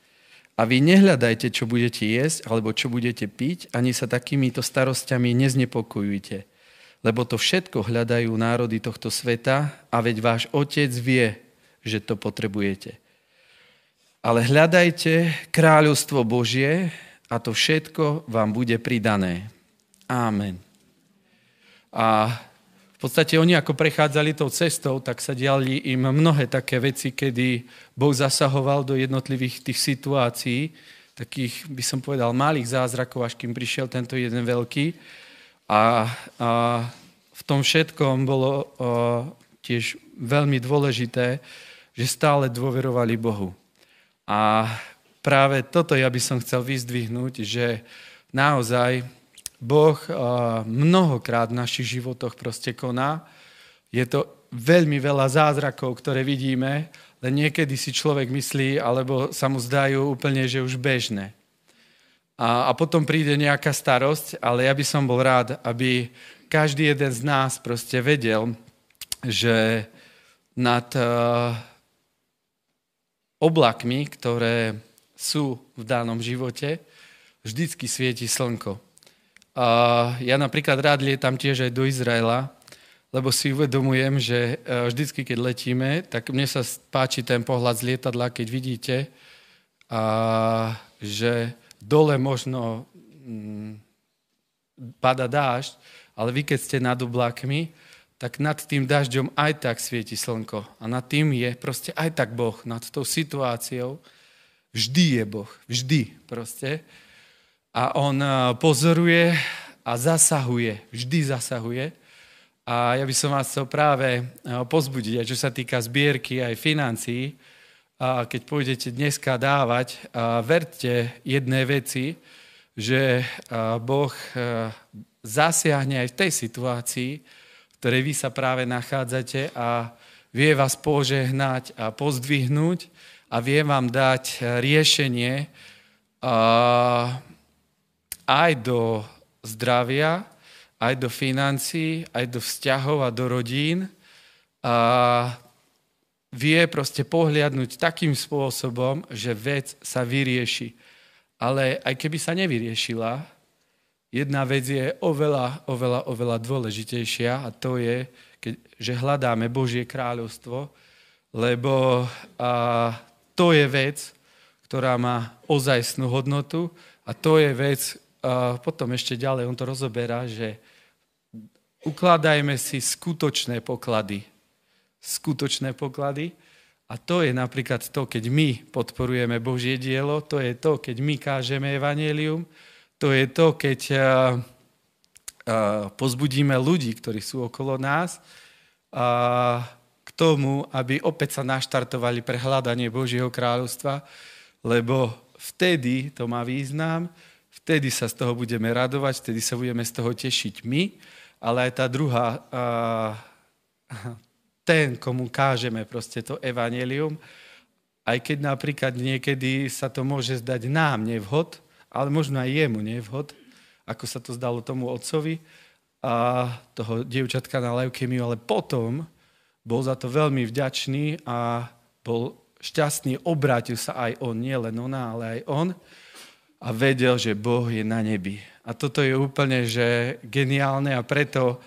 A vy nehľadajte, čo budete jesť alebo čo budete piť, ani sa takýmito starostiami neznepokojujte. Lebo to všetko hľadajú národy tohto sveta a veď váš Otec vie, že to potrebujete. Ale hľadajte kráľovstvo Božie a to všetko vám bude pridané. Amen. A podstate oni ako prechádzali tou cestou, tak sa diali im mnohé také veci, kedy Boh zasahoval do jednotlivých tých situácií, takých, by som povedal, malých zázrakov, až kým prišiel tento jeden veľký. A, a v tom všetkom bolo o, tiež veľmi dôležité, že stále dôverovali Bohu. A práve toto ja by som chcel vyzdvihnúť, že naozaj Boh mnohokrát v našich životoch proste koná. Je to veľmi veľa zázrakov, ktoré vidíme, len niekedy si človek myslí, alebo sa mu zdajú úplne, že už bežné. A, a potom príde nejaká starosť, ale ja by som bol rád, aby každý jeden z nás proste vedel, že nad uh, oblakmi, ktoré sú v danom živote, vždycky svieti slnko. A ja napríklad rád lietam tiež aj do Izraela, lebo si uvedomujem, že e, vždycky, keď letíme, tak mne sa páči ten pohľad z lietadla, keď vidíte, a že dole možno mm, pada dážď, ale vy keď ste nad oblákmi, tak nad tým dažďom aj tak svieti slnko. A nad tým je proste aj tak Boh. Nad tou situáciou vždy je Boh. Vždy proste a on eh, pozoruje a zasahuje, vždy zasahuje. A ja by som vás chcel práve eh, pozbudiť, aj čo sa týka zbierky, aj financií. A keď pôjdete dneska dávať, verte jedné veci, že Boh eh, zasiahne aj v tej situácii, v ktorej vy sa práve nachádzate a vie vás požehnať a pozdvihnúť a vie vám dať riešenie aj do zdravia, aj do financií, aj do vzťahov a do rodín. A vie proste pohliadnúť takým spôsobom, že vec sa vyrieši. Ale aj keby sa nevyriešila, jedna vec je oveľa, oveľa, oveľa dôležitejšia a to je, že hľadáme Božie kráľovstvo, lebo a, to je vec, ktorá má ozajstnú hodnotu a to je vec, potom ešte ďalej on to rozoberá, že ukladajme si skutočné poklady. Skutočné poklady. A to je napríklad to, keď my podporujeme Božie dielo, to je to, keď my kážeme evanelium, to je to, keď uh, uh, pozbudíme ľudí, ktorí sú okolo nás, k tomu, aby opäť sa naštartovali pre hľadanie Božieho kráľovstva, lebo vtedy to má význam, vtedy sa z toho budeme radovať, vtedy sa budeme z toho tešiť my, ale aj tá druhá, ten, komu kážeme proste to evanelium, aj keď napríklad niekedy sa to môže zdať nám nevhod, ale možno aj jemu nevhod, ako sa to zdalo tomu otcovi a toho dievčatka na leukemiu, ale potom bol za to veľmi vďačný a bol šťastný, obrátil sa aj on, nie len ona, ale aj on a vedel, že Boh je na nebi. A toto je úplne že geniálne a preto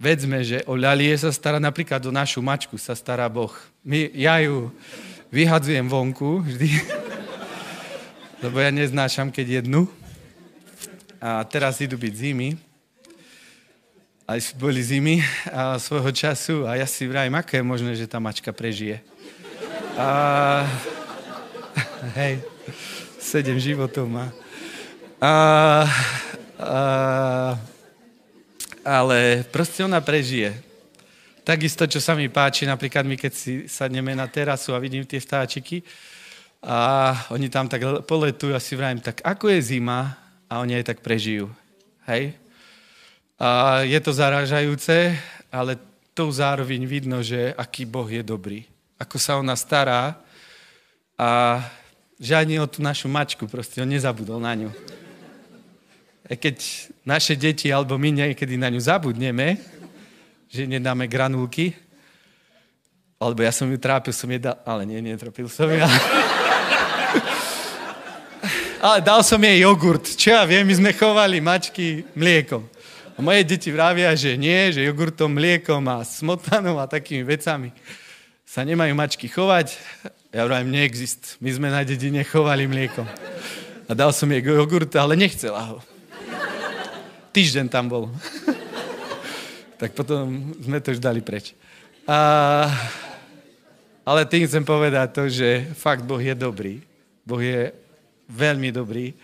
vedzme, že o ľalie sa stará, napríklad o našu mačku sa stará Boh. My, ja ju vyhadzujem vonku vždy, lebo ja neznášam, keď jednu. A teraz idú byť zimy. Aj boli zimy a svojho času a ja si vrajím, ako je možné, že tá mačka prežije. A, hej, sedem životov má. A, a, ale proste ona prežije. Takisto, čo sa mi páči, napríklad my, keď si sadneme na terasu a vidím tie vtáčiky a oni tam tak poletujú a si vrajím, tak ako je zima a oni aj tak prežijú. Hej? A je to zarážajúce, ale to zároveň vidno, že aký Boh je dobrý. Ako sa ona stará a že ani o tú našu mačku, proste on nezabudol na ňu. A keď naše deti alebo my niekedy na ňu zabudneme, že nedáme granulky, alebo ja som ju trápil, som jej dal, ale nie, netrápil som ju. Ale... dal som jej jogurt. Čo ja viem, my sme chovali mačky mliekom. A moje deti vravia, že nie, že jogurtom, mliekom a smotanou a takými vecami sa nemajú mačky chovať. Ja vravím, neexist. My sme na dedine chovali mlieko. A dal som jej jogurt, ale nechcela ho. Týždeň tam bol. tak potom sme to už dali preč. A, ale tým chcem povedať to, že fakt Boh je dobrý. Boh je veľmi dobrý.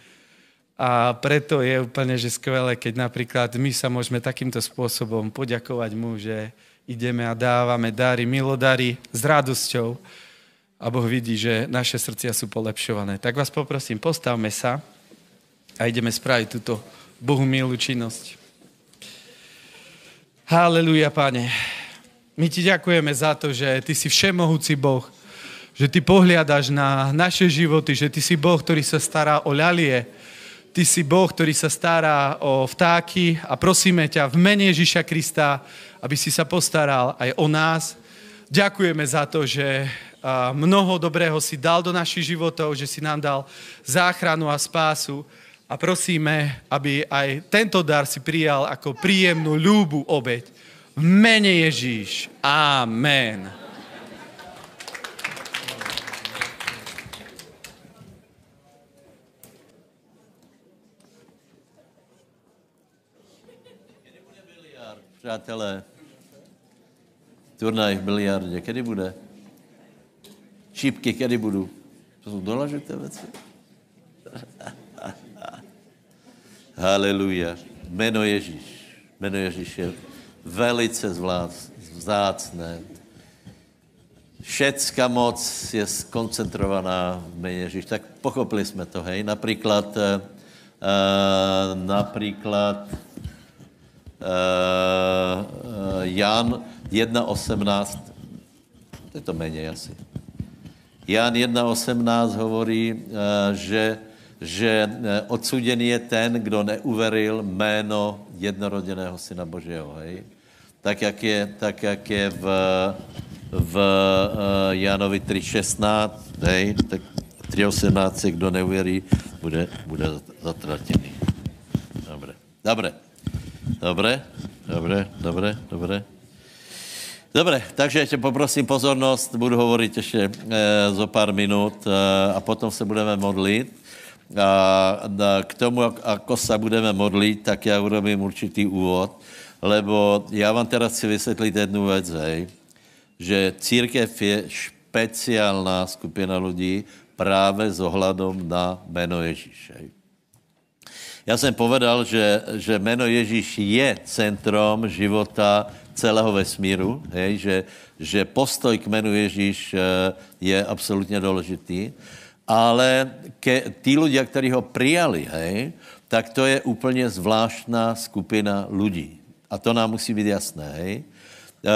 A preto je úplne že skvelé, keď napríklad my sa môžeme takýmto spôsobom poďakovať mu, že ideme a dávame dary, milodary s radosťou a Boh vidí, že naše srdcia sú polepšované. Tak vás poprosím, postavme sa a ideme spraviť túto Bohu milú činnosť. Haleluja, Pane. My ti ďakujeme za to, že ty si všemohúci Boh, že ty pohliadaš na naše životy, že ty si Boh, ktorý sa stará o ľalie, ty si Boh, ktorý sa stará o vtáky a prosíme ťa v mene Ježiša Krista, aby si sa postaral aj o nás. Ďakujeme za to, že mnoho dobrého si dal do našich životov, že si nám dal záchranu a spásu a prosíme, aby aj tento dar si prijal ako príjemnú ľúbu obeď. V mene Ježíš. Amen. Přátelé, turnaj v biliardě, kedy bude? Šípky, kedy budu. To jsou dolažité věci. Haleluja. Jméno Ježíš. Jméno Ježíš je velice vzácné. Všecká moc je skoncentrovaná v jméně Ježíš. Tak pochopili jsme to, hej. Například, uh, například uh, Jan 1.18, to je to méně asi. Jan 1.18 hovorí, eh, že, že eh, odsuděný je ten, kdo neuveril jméno jednoroděného Syna Božího. Hej? Tak, jak je, tak, jak je v, v uh, Janovi 3.16, hej? Tak 3.18, kdo neuvěří, bude, bude zatratěný. Dobre. Dobre. Dobre. Dobre, dobre, dobre. Dobre, takže ještě poprosím pozornost, budu hovorit ještě e, zo pár minut e, a potom se budeme modlit. A, a k tomu, ako se budeme modlit, tak já urobím určitý úvod, lebo já vám teda chci vysvětlit jednu věc, hej, že církev je špeciálna skupina lidí právě s ohledom na jméno Ježíš. Hej. Já jsem povedal, že, že jméno Ježíš je centrom života celého vesmíru, hej, že, že postoj k jménu Ježíš eh, je absolutně důležitý, ale ke, tí ľudia, kteří ho přijali, hej, tak to je úplně zvláštná skupina lidí. A to nám musí být jasné, hej. Uh,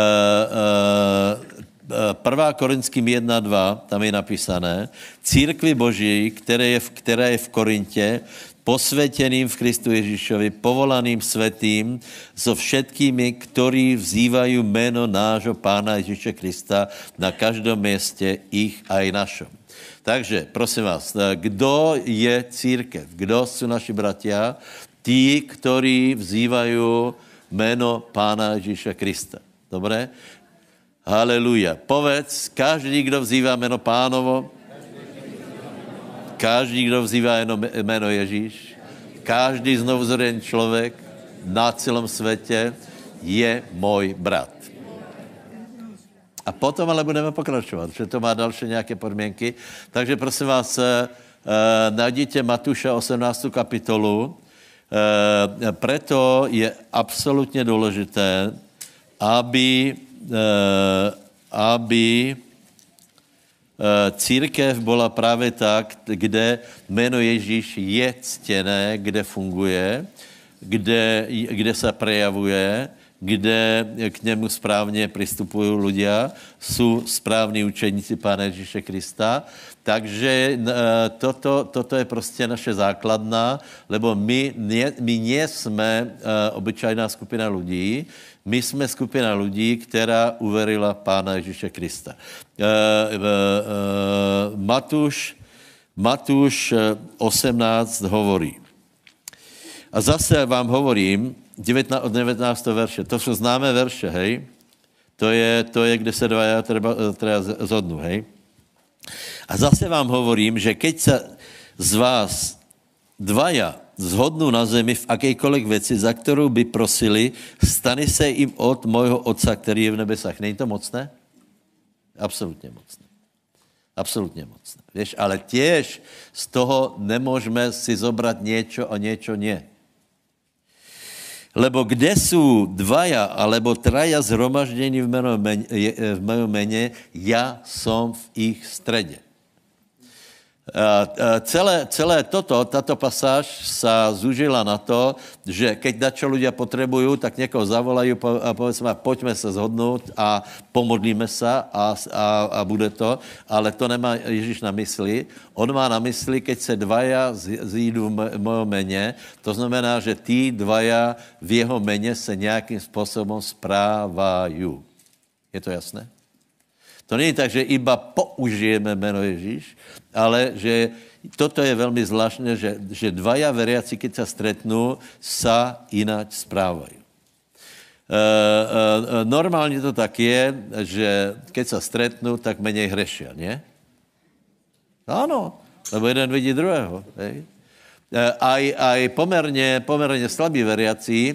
uh, 1. Korinským 1.2, tam je napísané, církvi Boží, které je v, která je v Korintě, posvětěným v Kristu Ježíšovi, povolaným svetým, so všetkými, ktorí vzývají jméno nášho Pána Ježíše Krista na každém městě ich a i našom. Takže, prosím vás, kdo je církev? Kdo jsou naši bratia? Tí, ktorí vzývají jméno Pána Ježíše Krista. Dobré? Haleluja. Povedz, každý, kdo vzývá jméno Pánovo, Každý, kdo vzývá jenom jméno Ježíš, každý znovuzrodený člověk na celém světě je můj brat. A potom ale budeme pokračovat, že to má další nějaké podmínky. Takže prosím vás, eh, najděte Matuša 18. kapitolu. Eh, preto je absolutně důležité, aby, eh, aby Eh, církev byla právě tak, kde jméno Ježíš je ctěné, kde funguje, kde, kde se prejavuje, kde k němu správně přistupují ľudia, jsou správní učeníci Pána Ježíše Krista. Takže eh, toto, toto je prostě naše základna, lebo my, my nie jsme eh, obyčajná skupina lidí, my jsme skupina lidí, která uverila Pána Ježíše Krista. Uh, uh, uh, Matuš, Matuš 18 hovorí. A zase vám hovorím, 19, od 19. verše, to jsou známé verše, hej? To je, to je kde se dva treba, treba zhodnu, hej? A zase vám hovorím, že keď se z vás dvaja zhodnou na zemi v akejkoliv věci, za kterou by prosili, stane se jim od mojho otca, který je v nebesách. Není to mocné? Absolutně mocné. Absolutně mocné. Víš, ale těž z toho nemůžeme si zobrat něco a něco ne. Lebo kde jsou dvaja alebo traja zhromaždění v mém jméně, já jsem v ich středě. Celé, celé toto, tato pasáž sa zúžila na to, že keď dačo ľudia potrebujú, tak někoho zavolají a povedzme, pojďme se zhodnout a pomodlíme se a, a, a bude to, ale to nemá Ježíš na mysli. On má na mysli, keď se dvaja zjídu v mojom meně, to znamená, že tí dvaja v jeho meně se nějakým způsobem správají. Je to jasné? To není tak, že iba použijeme jméno Ježíš, ale že toto je velmi zvláštné, že, že dvaja veriaci, keď se stretnú, sa ináč správají. E, e, normálně to tak je, že keď se stretnú, tak menej hrešia, ne? Ano, lebo jeden vidí druhého. Hej? E, aj, aj pomerne, pomerne slabí veriaci, e,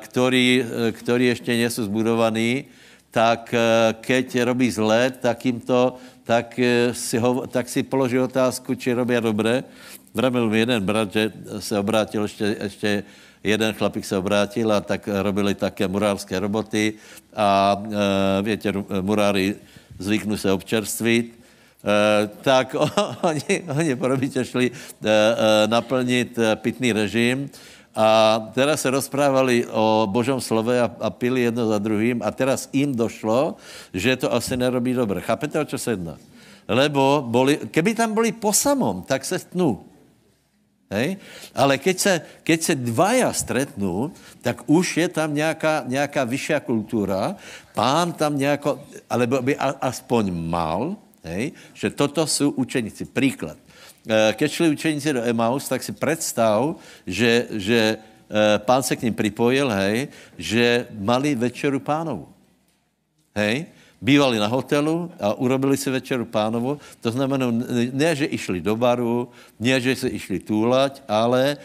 ktorí, e, ktorí ešte nie sú zbudovaní, tak eh, keď robí zlé, tak jim to, tak eh, si, ho, tak si položí otázku, či robí dobré. Vravil mi jeden brat, že se obrátil, ještě, ještě jeden chlapík se obrátil a tak robili také murárské roboty a e, větě, muráry zvyknou se občerstvit, e, tak oni, oni porobitě šli e, e, naplnit pitný režim a teraz se rozprávali o Božom slove a, a pili jedno za druhým a teraz jim došlo, že to asi nerobí dobře. Chápete, o čo se jedná? Lebo boli, keby tam byli po samom, tak se stnú. Hej? Ale keď se, keď se dvaja stretnú, tak už je tam nějaká, nějaká vyššia kultura, pán tam nějako, alebo by aspoň mal, Hej? Že toto jsou učeníci. Příklad. Eh, Keď šli učeníci do Emaus, tak si představ, že, že eh, pán se k ním připojil, hej, že mali večeru pánovu. Hej? Bývali na hotelu a urobili si večeru pánovu. To znamená, ne, že išli do baru, ne, že se išli túlať, ale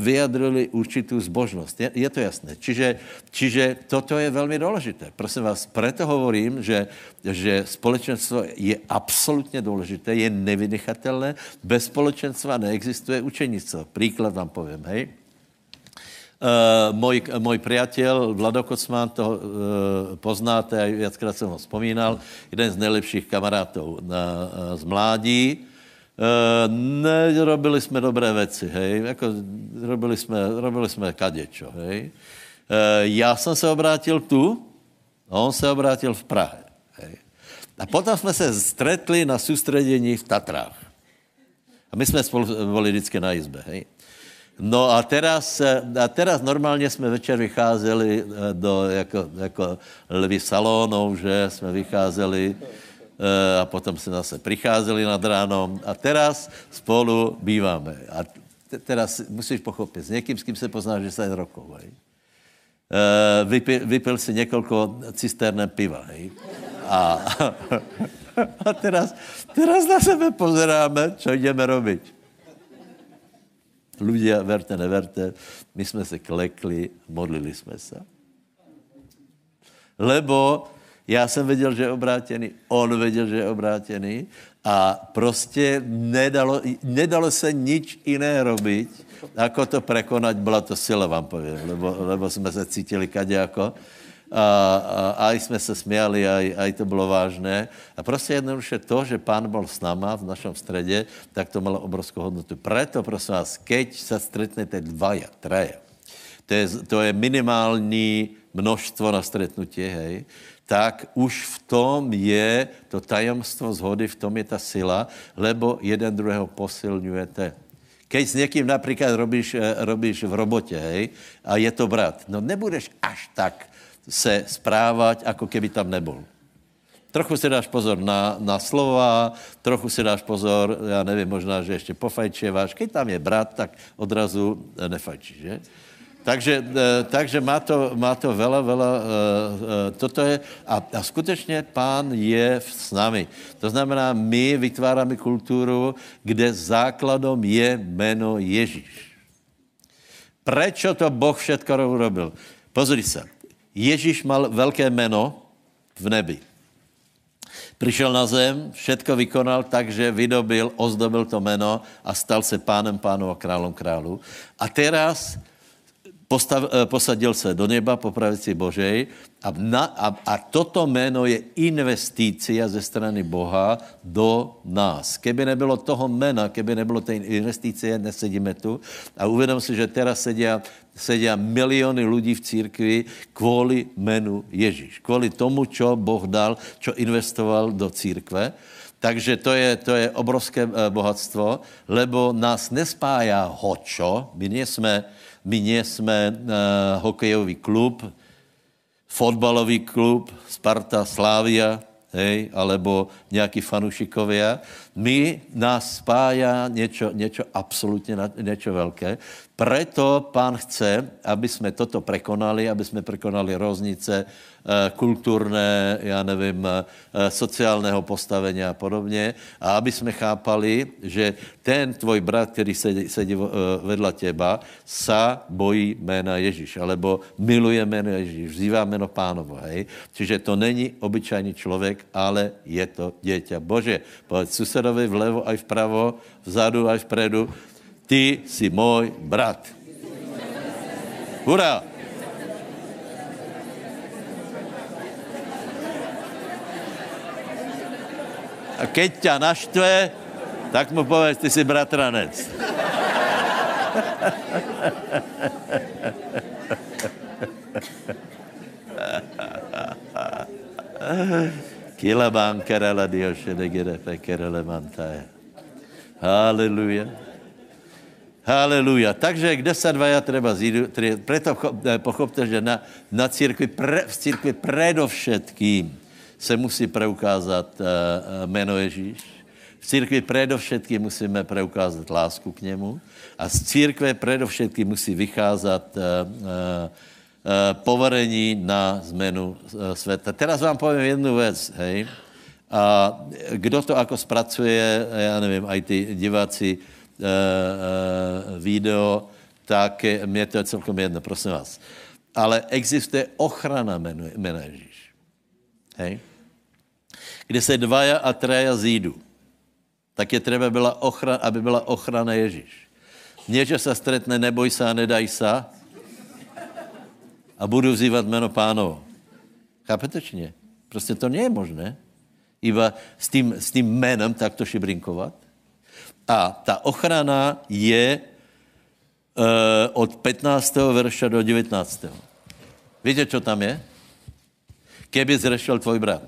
vyjadrili určitou zbožnost. Je, je to jasné. Čiže, čiže toto je velmi důležité. Prosím vás, preto hovorím, že, že společenstvo je absolutně důležité, je nevynechatelné. Bez společenstva neexistuje učenictvo. Příklad vám povím, hej. Uh, můj, můj přítel Vlado Kocman, to uh, poznáte, a viackrát jsem ho vzpomínal, jeden z nejlepších kamarátů uh, z mládí. Uh, ne, robili jsme dobré věci, hej, jako robili jsme, robili jsme kadečo, hej. Uh, já jsem se obrátil tu, a on se obrátil v Prahe, hej. A potom jsme se stretli na soustředění v Tatrách. A my jsme spolu byli vždycky na izbe, hej. No a teraz, a teraz normálně jsme večer vycházeli eh, do, jako, jako lvy salónov, že jsme vycházeli eh, a potom se zase přicházeli nad ránom a teraz spolu býváme. A teraz musíš pochopit, s někým, s kým se poznáš 10 rokov, hej. Eh, vypil, vypil si několiko cisterné piva, hej. A, a teraz, teraz na sebe pozeráme, co jdeme robiť. Ľudia, verte, neverte, my jsme se klekli, modlili jsme se. Lebo já jsem věděl, že je obrátený, on věděl, že je obrátený a prostě nedalo, nedalo se nič jiné robiť, jako to prekonat, byla to sila, vám povím, lebo, lebo jsme se cítili kadě jako a, a aj jsme se směli, aj, aj to bylo vážné. A prostě jednoduše to, že pán byl s náma v našem středě, tak to malo obrovskou hodnotu. Preto, prosím vás, keď se stretnete dvaja, traja, to je, to je minimální množstvo na stretnutí, hej, tak už v tom je to tajemstvo zhody, v tom je ta sila, lebo jeden druhého posilňujete. Keď s někým například robíš, eh, robíš v robotě, hej, a je to brat, no nebudeš až tak se správat, jako keby tam nebyl. Trochu si dáš pozor na, na slova, trochu si dáš pozor, já nevím, možná, že ještě pofajčeváš. Keď tam je brat, tak odrazu nefajčíš, že? Takže, eh, takže má, to, má to vela, vela, eh, eh, toto je, a, a skutečně pán je s námi. To znamená, my vytváráme kulturu, kde základom je jméno Ježíš. Prečo to Boh všetko urobil? Pozri se. Ježíš mal velké jméno v nebi. Přišel na zem, všetko vykonal tak, že vydobil, ozdobil to jméno a stal se pánem pánu a králem králu. A teraz postav, eh, posadil se do neba po pravici Božej a, na, a, a toto jméno je investícia ze strany Boha do nás. Keby nebylo toho jména, keby nebylo té investície, nesedíme tu. A uvědom si, že teraz sedia, sedia miliony lidí v církvi kvůli jménu Ježíš. Kvůli tomu, čo Boh dal, čo investoval do církve. Takže to je, to je obrovské eh, bohatstvo, lebo nás nespája hočo, my nie jsme, my nie jsme uh, hokejový klub, fotbalový klub, Sparta, Slávia, hej, alebo nějaký fanušikovia. My nás spája něco, něco absolutně, něco velké. Preto pán chce, aby jsme toto prekonali, aby jsme prekonali roznice, Eh, kulturné, já nevím, eh, sociálného postavení a podobně. A aby jsme chápali, že ten tvoj brat, který sedí, sedí eh, vedle těba, sa bojí jména Ježíš, alebo miluje jméno Ježíš, vzývá jméno pánovo. Hej? Čiže to není obyčajný člověk, ale je to dieťa Bože. Povedz susedovi vlevo aj vpravo, vzadu aj vpredu, ty si můj brat. Hurá! A keď ťa naštve, tak mu povedz, ty si bratranec. Kila bankerela dioše de gere pekerele mantaje. Haleluja. Haleluja. Takže kde se dvaja treba zídu, preto pochopte, že na, na církvi, pre, v církvi predovšetkým se musí preukázat uh, jméno Ježíš. V církvi predovšetky musíme preukázat lásku k němu a z církve predovšetky musí vycházet uh, uh, poverení na zmenu světa. Teraz vám povím jednu věc, hej. A kdo to ako spracuje, já nevím, aj ty diváci, uh, video, tak mě to je celkom jedno, prosím vás. Ale existuje ochrana jména Ježíš. Hej? Kde se dvaja a treja zídu, tak je třeba byla ochrana, aby byla ochrana Ježíš. Že se stretne, neboj se a nedaj se a budu vzývat jméno pánovo. Chápete, či nie? Prostě to je možné. Iba s tím, s tím jménem takto šibrinkovat. A ta ochrana je uh, od 15. verša do 19. Víte, co tam je? Keby zrešil tvoj brat,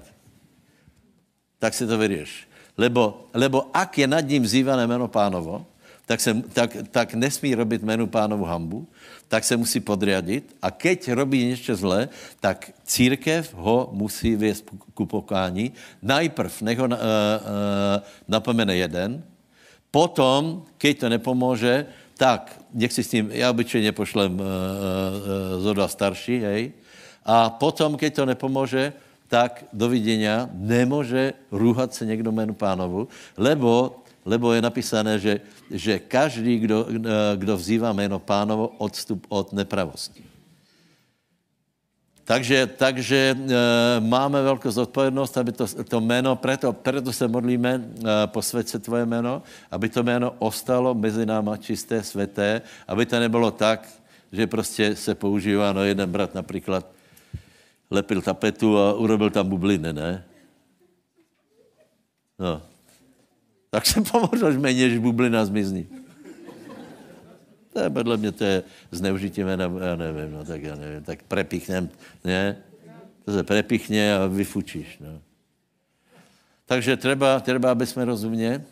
tak si to vyrieš. Lebo, lebo ak je nad ním vzývané jméno pánovo, tak, se, tak, tak nesmí robit jménu pánovu hambu, tak se musí podriadit a keď robí něco zlé, tak církev ho musí vést ku pokání. Najprv nech ho uh, uh, napomene jeden, potom, keď to nepomůže, tak nech si s tím, já obyčejně pošlem uh, uh, zo dva starší, hej, a potom, keď to nepomůže, tak dovidenia nemůže rúhat se někdo jménu pánovu, lebo, lebo je napísané, že, že každý, kdo, kdo vzývá jméno pánovo, odstup od nepravosti. Takže, takže e, máme velkou zodpovědnost, aby to, to jméno, proto, proto se modlíme, e, posvěd se tvoje jméno, aby to jméno ostalo mezi náma čisté, světé, aby to nebylo tak, že prostě se používá, no jeden brat například lepil tapetu a urobil tam bubliny, ne? No. Tak se pomožeš méně, že bublina zmizní. To je, podle mě to je zneužití jména, já nevím, no tak já nevím, tak prepichnem, ne? To se prepichne a vyfučíš, no. Takže třeba, třeba aby jsme rozumě,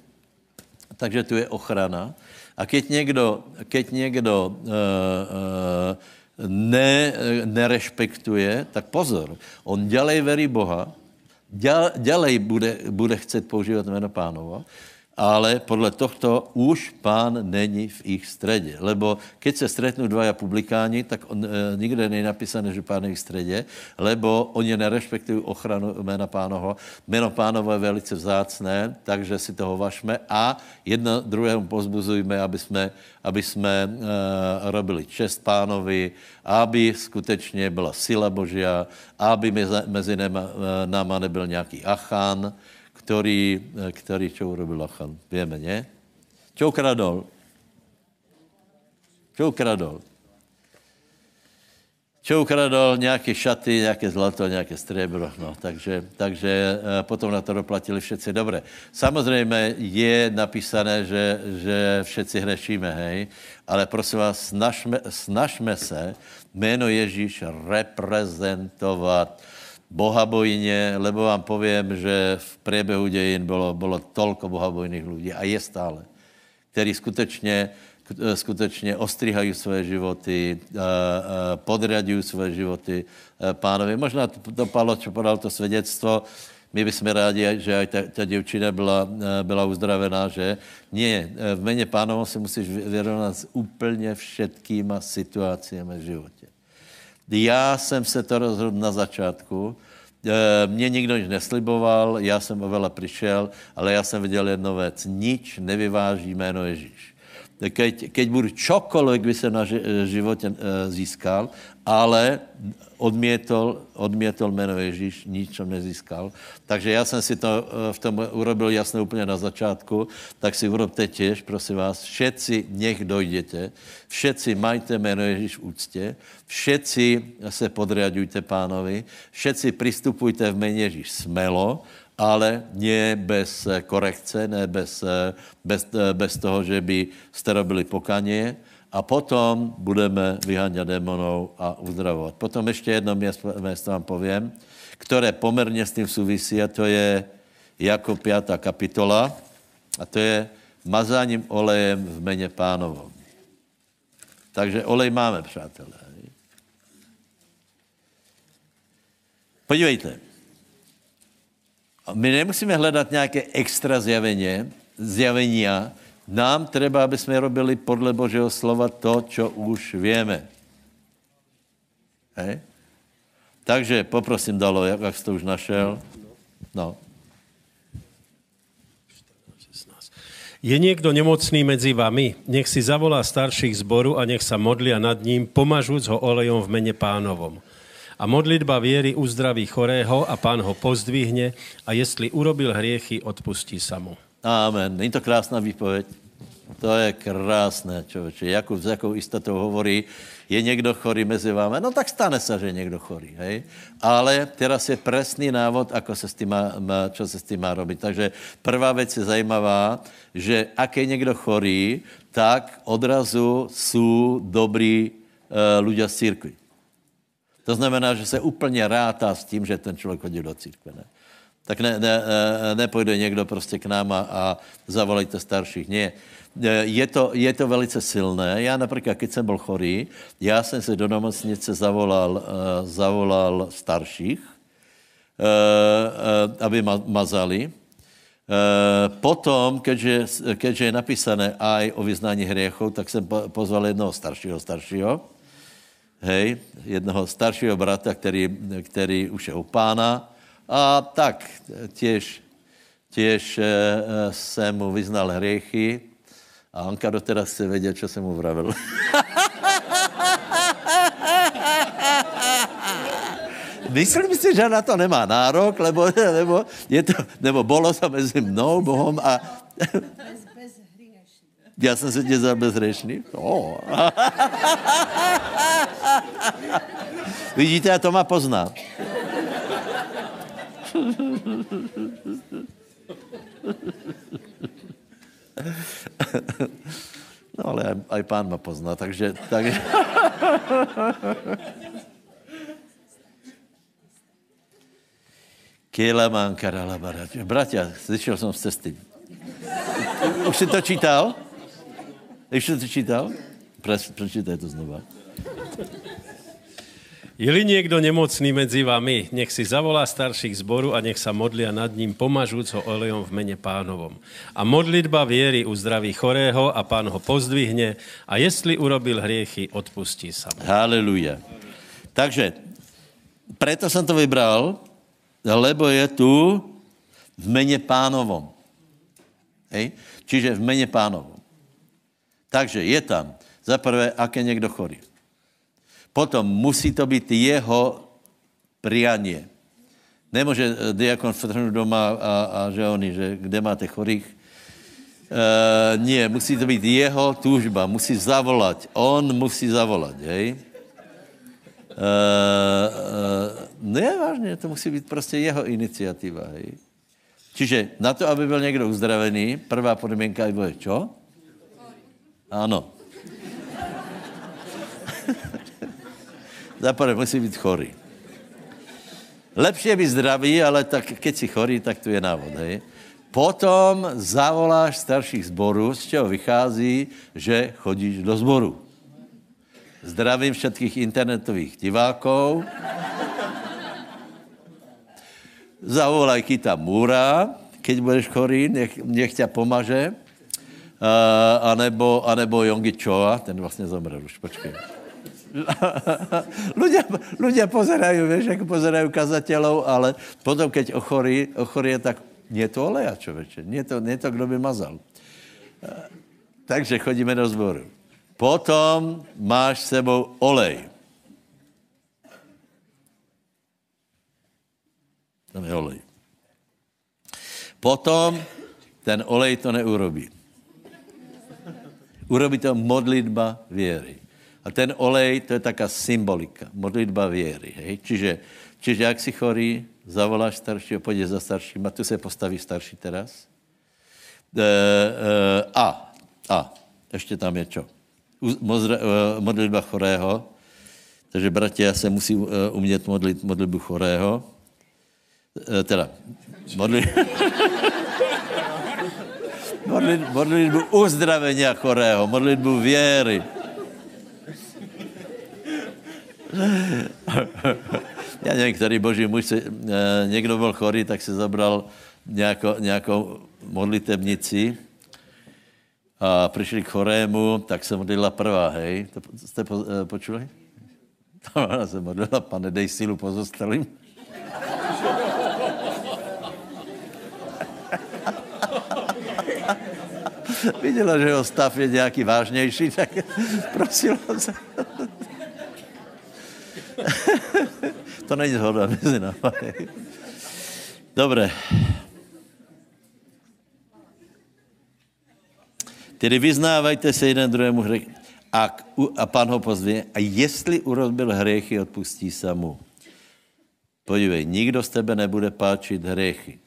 takže tu je ochrana. A keď někdo, keď někdo uh, uh, ne, nerespektuje, tak pozor, on dělej verí Boha, dělej bude, bude chcet používat jméno pánovo, ale podle tohto už pán není v ich středě. Lebo keď se stretnou dvaja publikáni, tak on, e, nikde není napísané, že pán je v středě, lebo oni nerespektují ochranu jména pánoho. Jméno pánovo je velice vzácné, takže si toho vašme a jedno druhému pozbuzujme, aby jsme, aby jsme e, robili čest pánovi, aby skutečně byla sila Božia, aby mezi, mezi nema, e, náma nebyl nějaký achán, který, který čo urobil Achan. Víme, ne? Čo ukradol? Čo ukradol? Čo ukradol? Nějaké šaty, nějaké zlato, nějaké střebro. No, takže, takže eh, potom na to doplatili všetci. Dobré. Samozřejmě je napísané, že, že všetci hrešíme, hej, ale prosím vás, snažme, snažme se jméno Ježíš reprezentovat bohabojně, lebo vám povím, že v průběhu dějin bylo, bylo tolko bohabojných lidí a je stále, který skutečně, skutečně ostrihají své životy, eh, eh, podřadují své životy eh, pánovi. Možná to, Palo, čo podal to svědectvo, my bychom rádi, že aj ta, ta děvčina byla, byla uzdravená, že nie, v méně pánovo si musíš vyrovnat s úplně všetkýma situacemi v životě. Já jsem se to rozhodl na začátku. E, mě nikdo nic nesliboval, já jsem o vele přišel, ale já jsem viděl jednu věc. Nič nevyváží jméno Ježíš. Keď, keď budu čokoliv by se na životě e, získal, ale odmětol, odmětol jméno Ježíš, nič nezískal. Takže já jsem si to eh, v tom urobil jasně úplně na začátku, tak si urobte těž, prosím vás, všetci nech dojdete, všetci majte jméno Ježíš v úctě, všetci se podriadujte pánovi, všetci přistupujte v jméně Ježíš smelo, ale ne bez korekce, ne bez, eh, bez, eh, bez toho, že by jste robili pokanie, a potom budeme vyháňat démonů a uzdravovat. Potom ještě jedno město, město vám povím, které poměrně s tím souvisí, a to je jako pátá kapitola, a to je mazáním olejem v meně pánovom. Takže olej máme, přátelé. Podívejte. My nemusíme hledat nějaké extra zjavení, zjavenia. Nám treba, aby jsme robili podle Božího slova to, co už víme. Hej? Takže poprosím Dalo, jak, jak jsi to už našel. No. Je někdo nemocný mezi vami? Nech si zavolá starších zboru a nech sa modlia nad ním, pomažúc ho olejom v mene pánovom. A modlitba věry uzdraví chorého a pán ho pozdvihne a jestli urobil hriechy, odpustí sa mu. Amen. Není to krásná výpověď? To je krásné, člověče. Jakub s jakou istotou hovorí, je někdo chorý mezi vámi? No tak stane se, že je někdo chorý, hej? Ale teraz je presný návod, ako se s tím má, čo se s tím má robiť. Takže prvá věc je zajímavá, že ak je někdo chorý, tak odrazu jsou dobrý uh, ľudia z církvy. To znamená, že se úplně rátá s tím, že ten člověk chodí do církve. Ne? Tak ne, ne, nepojde někdo prostě k nám a, a zavolejte starších. Ne. Je to, je to velice silné. Já například, když jsem byl chorý, já jsem se do nemocnice zavolal, zavolal starších, aby ma, mazali. Potom, keďže, keďže je napísané aj o vyznání hriechov, tak jsem pozval jednoho staršího staršího, hej, jednoho staršího brata, který, který už je u pána, a tak těž, těž e, jsem mu vyznal hriechy a Anka doteraz chce vědět, co jsem mu vravil. Myslím si, že na to nemá nárok, lebo, nebo, je to, nebo bolo to mezi mnou, Bohom a... Já jsem se tě za bezřešný? Oh. Vidíte, a to má poznat. No ale aj, aj pán ma pozná, takže... takže... Kila karala barat. Bratia, slyšel jsem z cesty. Už jsi to čítal? Už jsi to čítal? Prečítaj to znova. Je-li někdo nemocný mezi vami, nech si zavolá starších zboru a nech sa modlia nad ním, pomažúc ho olejom v mene pánovom. A modlitba věry uzdraví chorého a pán ho pozdvihne a jestli urobil hriechy, odpustí sa mu. Haleluja. Takže, preto jsem to vybral, lebo je tu v mene pánovom. Hej? Čiže v mene pánovom. Takže je tam, za prvé, ak je někdo chorý. Potom musí to být jeho prianie. Nemůže eh, diakon vtrhnout doma a, a že oni, že kde máte chorých. E, nie, musí to být jeho túžba, musí zavolat. On musí zavolat, hej. E, e, ne, vážně, to musí být prostě jeho iniciativa, hej. Čiže na to, aby byl někdo uzdravený, prvá podmínka je čo? Ano. Zaprvé musí být chorý. Lepší je být zdravý, ale tak, keď si chorý, tak tu je návod. Hej? Potom zavoláš starších zborů, z čeho vychází, že chodíš do zboru. Zdravím všetkých internetových divákov. Zavolaj Kita Múra, keď budeš chorý, nech, nech ťa pomaže. Uh, anebo, anebo Jongi Choa, ten vlastně zomrel už, počkej ľudia, ľudia pozerajú, vieš, ako pozerajú kazateľov, ale potom, keď ochorí, ochorie, tak nie to oleja, čoveče. Nie to, nie to, kdo by mazal. Takže chodíme do zboru. Potom máš s sebou olej. Tam je olej. Potom ten olej to neurobí. Urobí to modlitba věry. A ten olej, to je taká symbolika, modlitba věry. Hej? Čiže, čiže jak si chorý, zavoláš staršího, půjdeš za starším a tu se postaví starší teraz. E, e, a, a, ještě tam je čo? Mozre, e, modlitba chorého. Takže, bratia, se musí e, umět modlit modlitbu chorého. E, teda, modlit... modlit, modlitbu uzdravení chorého, modlitbu věry. Já nevím, který boží muž, se, e, někdo byl chorý, tak se zabral nějakou, nějakou modlitebnici a přišli k chorému, tak se modlila prvá, hej. To jste po, e, počuli? Ona se modlila, pane, dej sílu pozostalým. Viděla, že jeho stav je nějaký vážnější, tak prosila se. to není zhoda mezi námi. Dobré. Tedy vyznávajte se jeden druhému hřech. A, a pán ho pozve, a jestli urobil hřechy, odpustí se mu. Podívej, nikdo z tebe nebude páčit hřechy.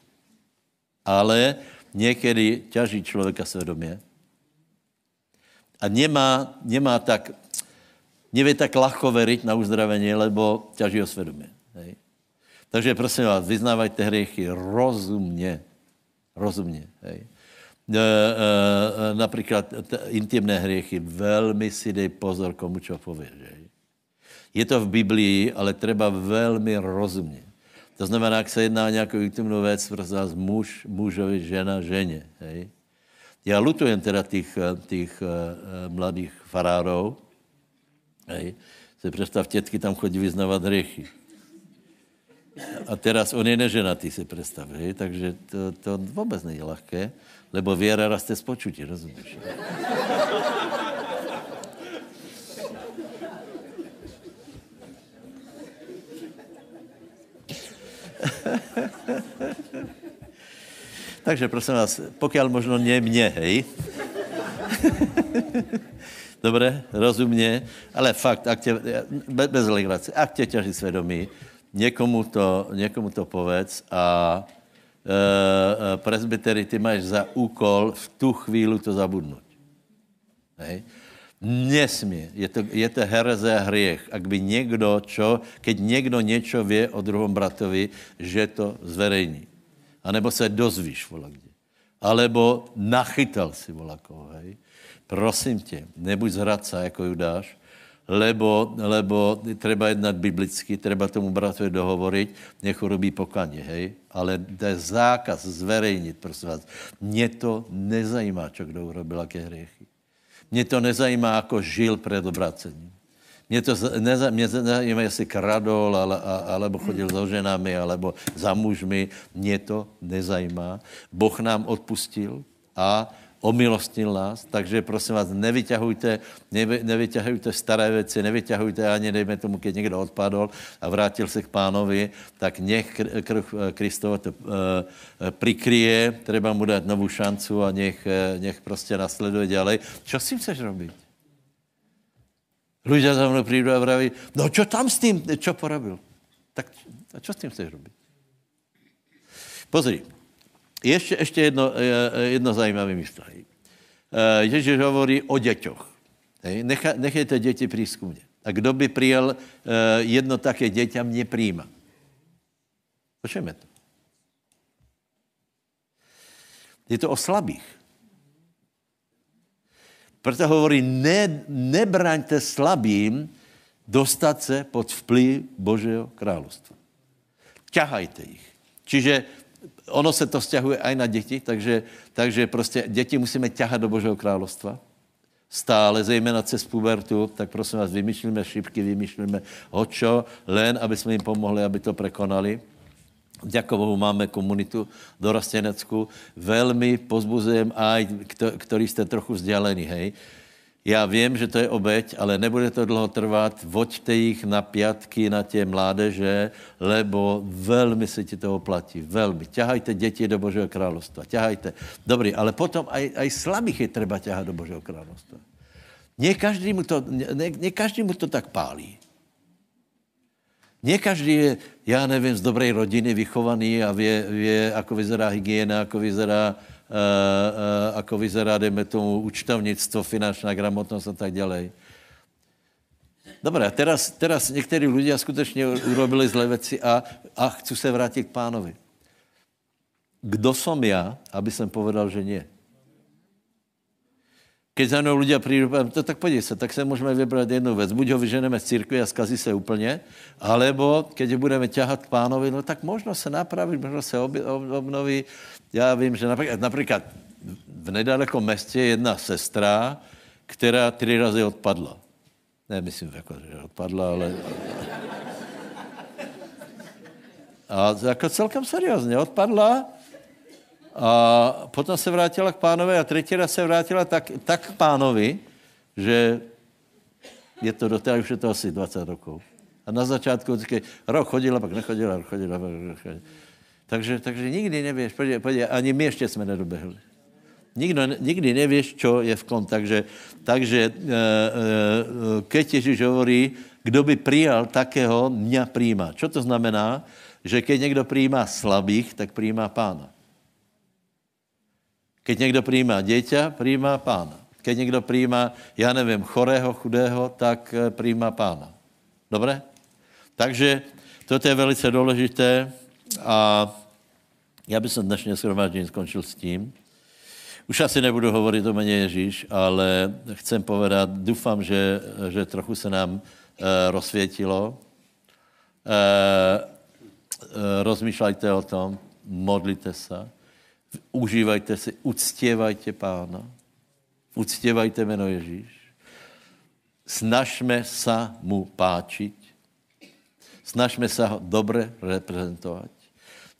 Ale někdy ťaží člověka svědomě a nemá, nemá tak, nevě tak ľahko veriť na uzdravení, lebo ťaží ho svědomě. Hej. Takže prosím vás, vyznávajte hriechy rozumně. Rozumně. Hej. E, e, e například intimné hriechy, velmi si dej pozor, komu čo pověš. Hej. Je to v Biblii, ale třeba velmi rozumně. To znamená, jak se jedná o nějakou intimnou věc, prosím vás, muž, mužovi, žena, ženě. Hej. Já lutujem teda těch, těch uh, mladých farárov. Hej. Se představ, tětky tam chodí vyznávat hriechy. A teraz on je neženatý, si představ, hej? takže to, to vůbec není lehké, lebo věra raste z počutí, rozumíš? Takže prosím vás, pokud možno ne mě, hej? Dobre, rozumně, ale fakt, ak tě, bez, legrace, ak tě ťaží svědomí, někomu to, někomu to povedz a e, e, presbytery, ty máš za úkol v tu chvíli to zabudnout. Hej? Nesmí. Je to, je to hereze a hriech. Ak by někdo, čo, keď někdo něco vě o druhom bratovi, že to zverejní. A nebo se dozvíš volakde. Alebo nachytal si volakoho, hej. Prosím tě, nebuď zhradca jako Judáš, lebo, lebo treba jednat biblicky, treba tomu bratovi dohovoriť, nech urobí pokaně, hej. Ale je zákaz zverejnit, prosím vás. Mě to nezajímá, čo kdo urobil, jaké hriechy. Mě to nezajímá, jako žil před obracením. Mě to nezajímá, jestli kradol, ale, alebo chodil za ženami, alebo za mužmi. Mě to nezajímá. Boh nám odpustil a omilostnil nás, takže prosím vás, nevyťahujte, nevy, nevyťahujte staré věci, nevyťahujte ani, dejme tomu, keď někdo odpadl a vrátil se k pánovi, tak nech krv Kristova to uh, prikryje, treba mu dát novou šancu a nech, eh, nech prostě nasleduje dělej. Čo s tím chceš robit? Ľudia za mnou přijdou a vraví, no čo tam s tím, čo porobil? Tak a čo s tím chceš robit? Pozri, ještě, ještě jedno, jedno zajímavé místo. Ježíš hovorí o děťoch. Necha, nechejte děti přijít ku mně. A kdo by přijel jedno také děťa, mě přijíma. Počujeme to. Je to o slabých. Proto hovorí, ne, nebraňte slabým dostat se pod vplyv Božího královstva. Ťahajte jich. Čiže ono se to vzťahuje aj na děti, takže, takže prostě děti musíme ťahat do Božího královstva. Stále, zejména cez pubertu, tak prosím vás, vymýšlíme šipky, vymýšlíme hočo, len, aby jsme jim pomohli, aby to prekonali. Ďakovohu máme komunitu dorastenecku. Velmi pozbuzujem aj, který jste trochu vzdělení, hej. Já vím, že to je obeď, ale nebude to dlouho trvat. Voďte jich na pětky na tě mládeže, lebo velmi se ti toho platí. Velmi. Ťahajte děti do Božího královstva. Ťahajte. Dobrý, ale potom aj, aj slabých je třeba ťahat do Božího královstva. Ne každý mu to, ne, ne každý mu to tak pálí. Ne každý je, já nevím, z dobré rodiny vychovaný a vě, ako vyzerá hygiena, ako vyzerá ako vyzerá, dejme tomu, účtovnictvo, finančná gramotnost a tak dále. Dobré, a teraz, teraz někteří lidé skutečně urobili zlé věci a, a chci se vrátit k pánovi. Kdo som já, aby jsem povedal, že nie? Keď za mnou prídu, poviem, to tak podívej sa, tak sa môžeme vybrať jednu vec. Buď ho vyženeme z církvy a skazí sa úplne, alebo keď budeme ťahať k pánovi, no tak možno sa napraví, možno sa ob, ob, obnoví. Já vím, že například, například v nedalekom městě je jedna sestra, která tři razy odpadla. Ne, myslím, jako, že odpadla, ale... A jako celkem seriózně odpadla a potom se vrátila k pánovi a třetí raz se vrátila tak, tak k pánovi, že je to do už je to asi 20 rokov. A na začátku vždycky rok chodila, pak nechodila, rok chodila, pak nechodila. Takže, takže nikdy nevíš, podívej, podívej, ani my ještě jsme nedobehli. Nikdo, nikdy nevíš, čo je v kom. Takže, takže e, e, keď Ježíš hovorí, kdo by přijal takého, mě přijímá. Čo to znamená? Že keď někdo přijímá slabých, tak přijímá pána. Keď někdo přijímá děťa, přijímá pána. Keď někdo přijímá, já nevím, chorého, chudého, tak eh, přijímá pána. Dobré? Takže toto je velice důležité a já bych dnešně shromáždění skončil s tím. Už asi nebudu hovorit o mene Ježíš, ale chcem povedat, doufám, že, že trochu se nám e, rozsvětilo. E, e, rozmýšlejte o tom, modlite se, užívajte si, uctěvajte pána, uctěvajte jméno Ježíš, snažme se mu páčit, snažme se ho dobře reprezentovat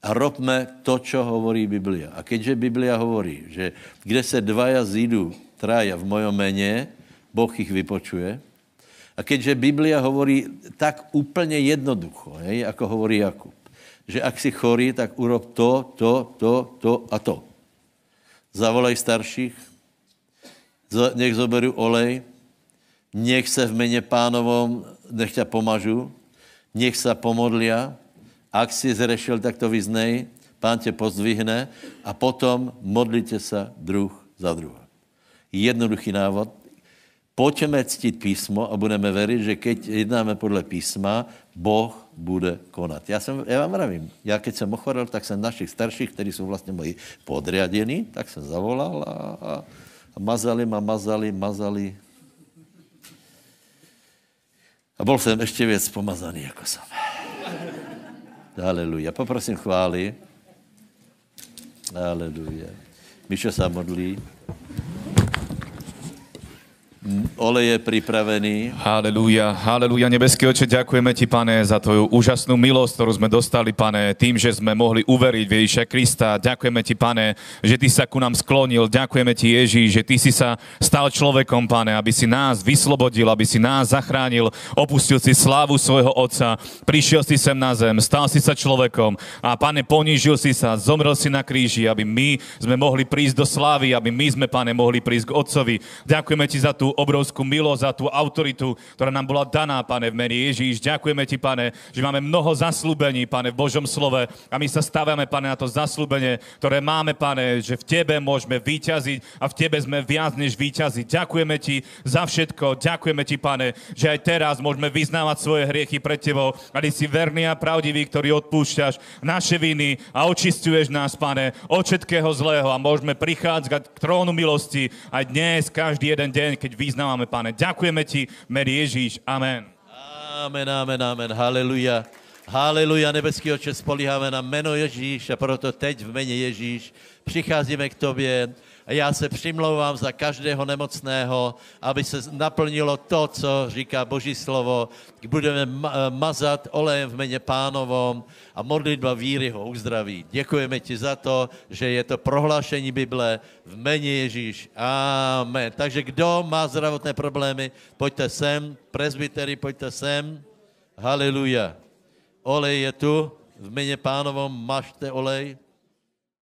a robme to, čo hovorí Biblia. A keďže Biblia hovorí, že kde se dvaja zídu traja v mojom mene, Boh ich vypočuje. A keďže Biblia hovorí tak úplně jednoducho, hej, ako hovorí Jakub, že ak si chorý, tak urob to, to, to, to a to. Zavolej starších, nech zoberu olej, nech se v mene pánovom, nech ťa pomažu, nech sa pomodlia, ak si zrešil, tak to vyznej, pán tě pozdvihne a potom modlite se druh za druha. Jednoduchý návod. Pojďme ctít písmo a budeme věřit, že keď jednáme podle písma, Boh bude konat. Já, jsem, já vám vravím, já keď jsem ochorel, tak jsem našich starších, kteří jsou vlastně moji podriadení, tak jsem zavolal a, a, a mazali ma, mazali, mazali. A byl jsem ještě věc pomazaný, jako jsem. Aleluja. Poprosím chvály. Aleluja. Mišo se modlí. Olej je připravený. Haleluja, haleluja. Nebeský oče, ďakujeme ti, pane, za tvoju úžasnú milosť, ktorú sme dostali, pane, tým, že sme mohli uveriť v Ježíša Krista. Ďakujeme ti, pane, že ty sa ku nám sklonil. Ďakujeme ti, Ježíš, že ty si sa stal človekom, pane, aby si nás vyslobodil, aby si nás zachránil, opustil si slávu svojho Otca, prišiel si sem na zem, stal si sa človekom a, pane, ponížil si sa, zomrel si na kríži, aby my sme mohli prísť do slávy, aby my sme, pane, mohli prísť k Otcovi. Ďakujeme ti za tú obrovskú milosť, za tú autoritu, ktorá nám bola daná, pane, v mene Ježíš. Ďakujeme ti, pane, že máme mnoho zaslúbení, pane, v Božom slove a my sa stávame, pane, na to zaslúbenie, ktoré máme, pane, že v tebe môžeme vyťaziť a v tebe sme viac než vyťaziť. Ďakujeme ti za všetko, ďakujeme ti, pane, že aj teraz môžeme vyznávať svoje hriechy pred tebou a ty si verný a pravdivý, ktorý odpúšťaš naše viny a očistuješ nás, pane, od všetkého zlého a môžeme prichádzať k trónu milosti aj dnes, každý jeden deň, keď vyznávame, pane. Ďakujeme ti, mene Ježíš. Amen. Amen, amen, amen. Haleluja. Haleluja, nebeský oče, spolíháme na jméno Ježíš a proto teď v jméně Ježíš přicházíme k tobě já se přimlouvám za každého nemocného, aby se naplnilo to, co říká Boží slovo. Budeme mazat olejem v jméně pánovom a modlitba víry ho uzdraví. Děkujeme ti za to, že je to prohlášení Bible v jméně Ježíš. Amen. Takže kdo má zdravotné problémy, pojďte sem. Presbytery, pojďte sem. Haleluja. Olej je tu. V jméně pánovom mašte olej.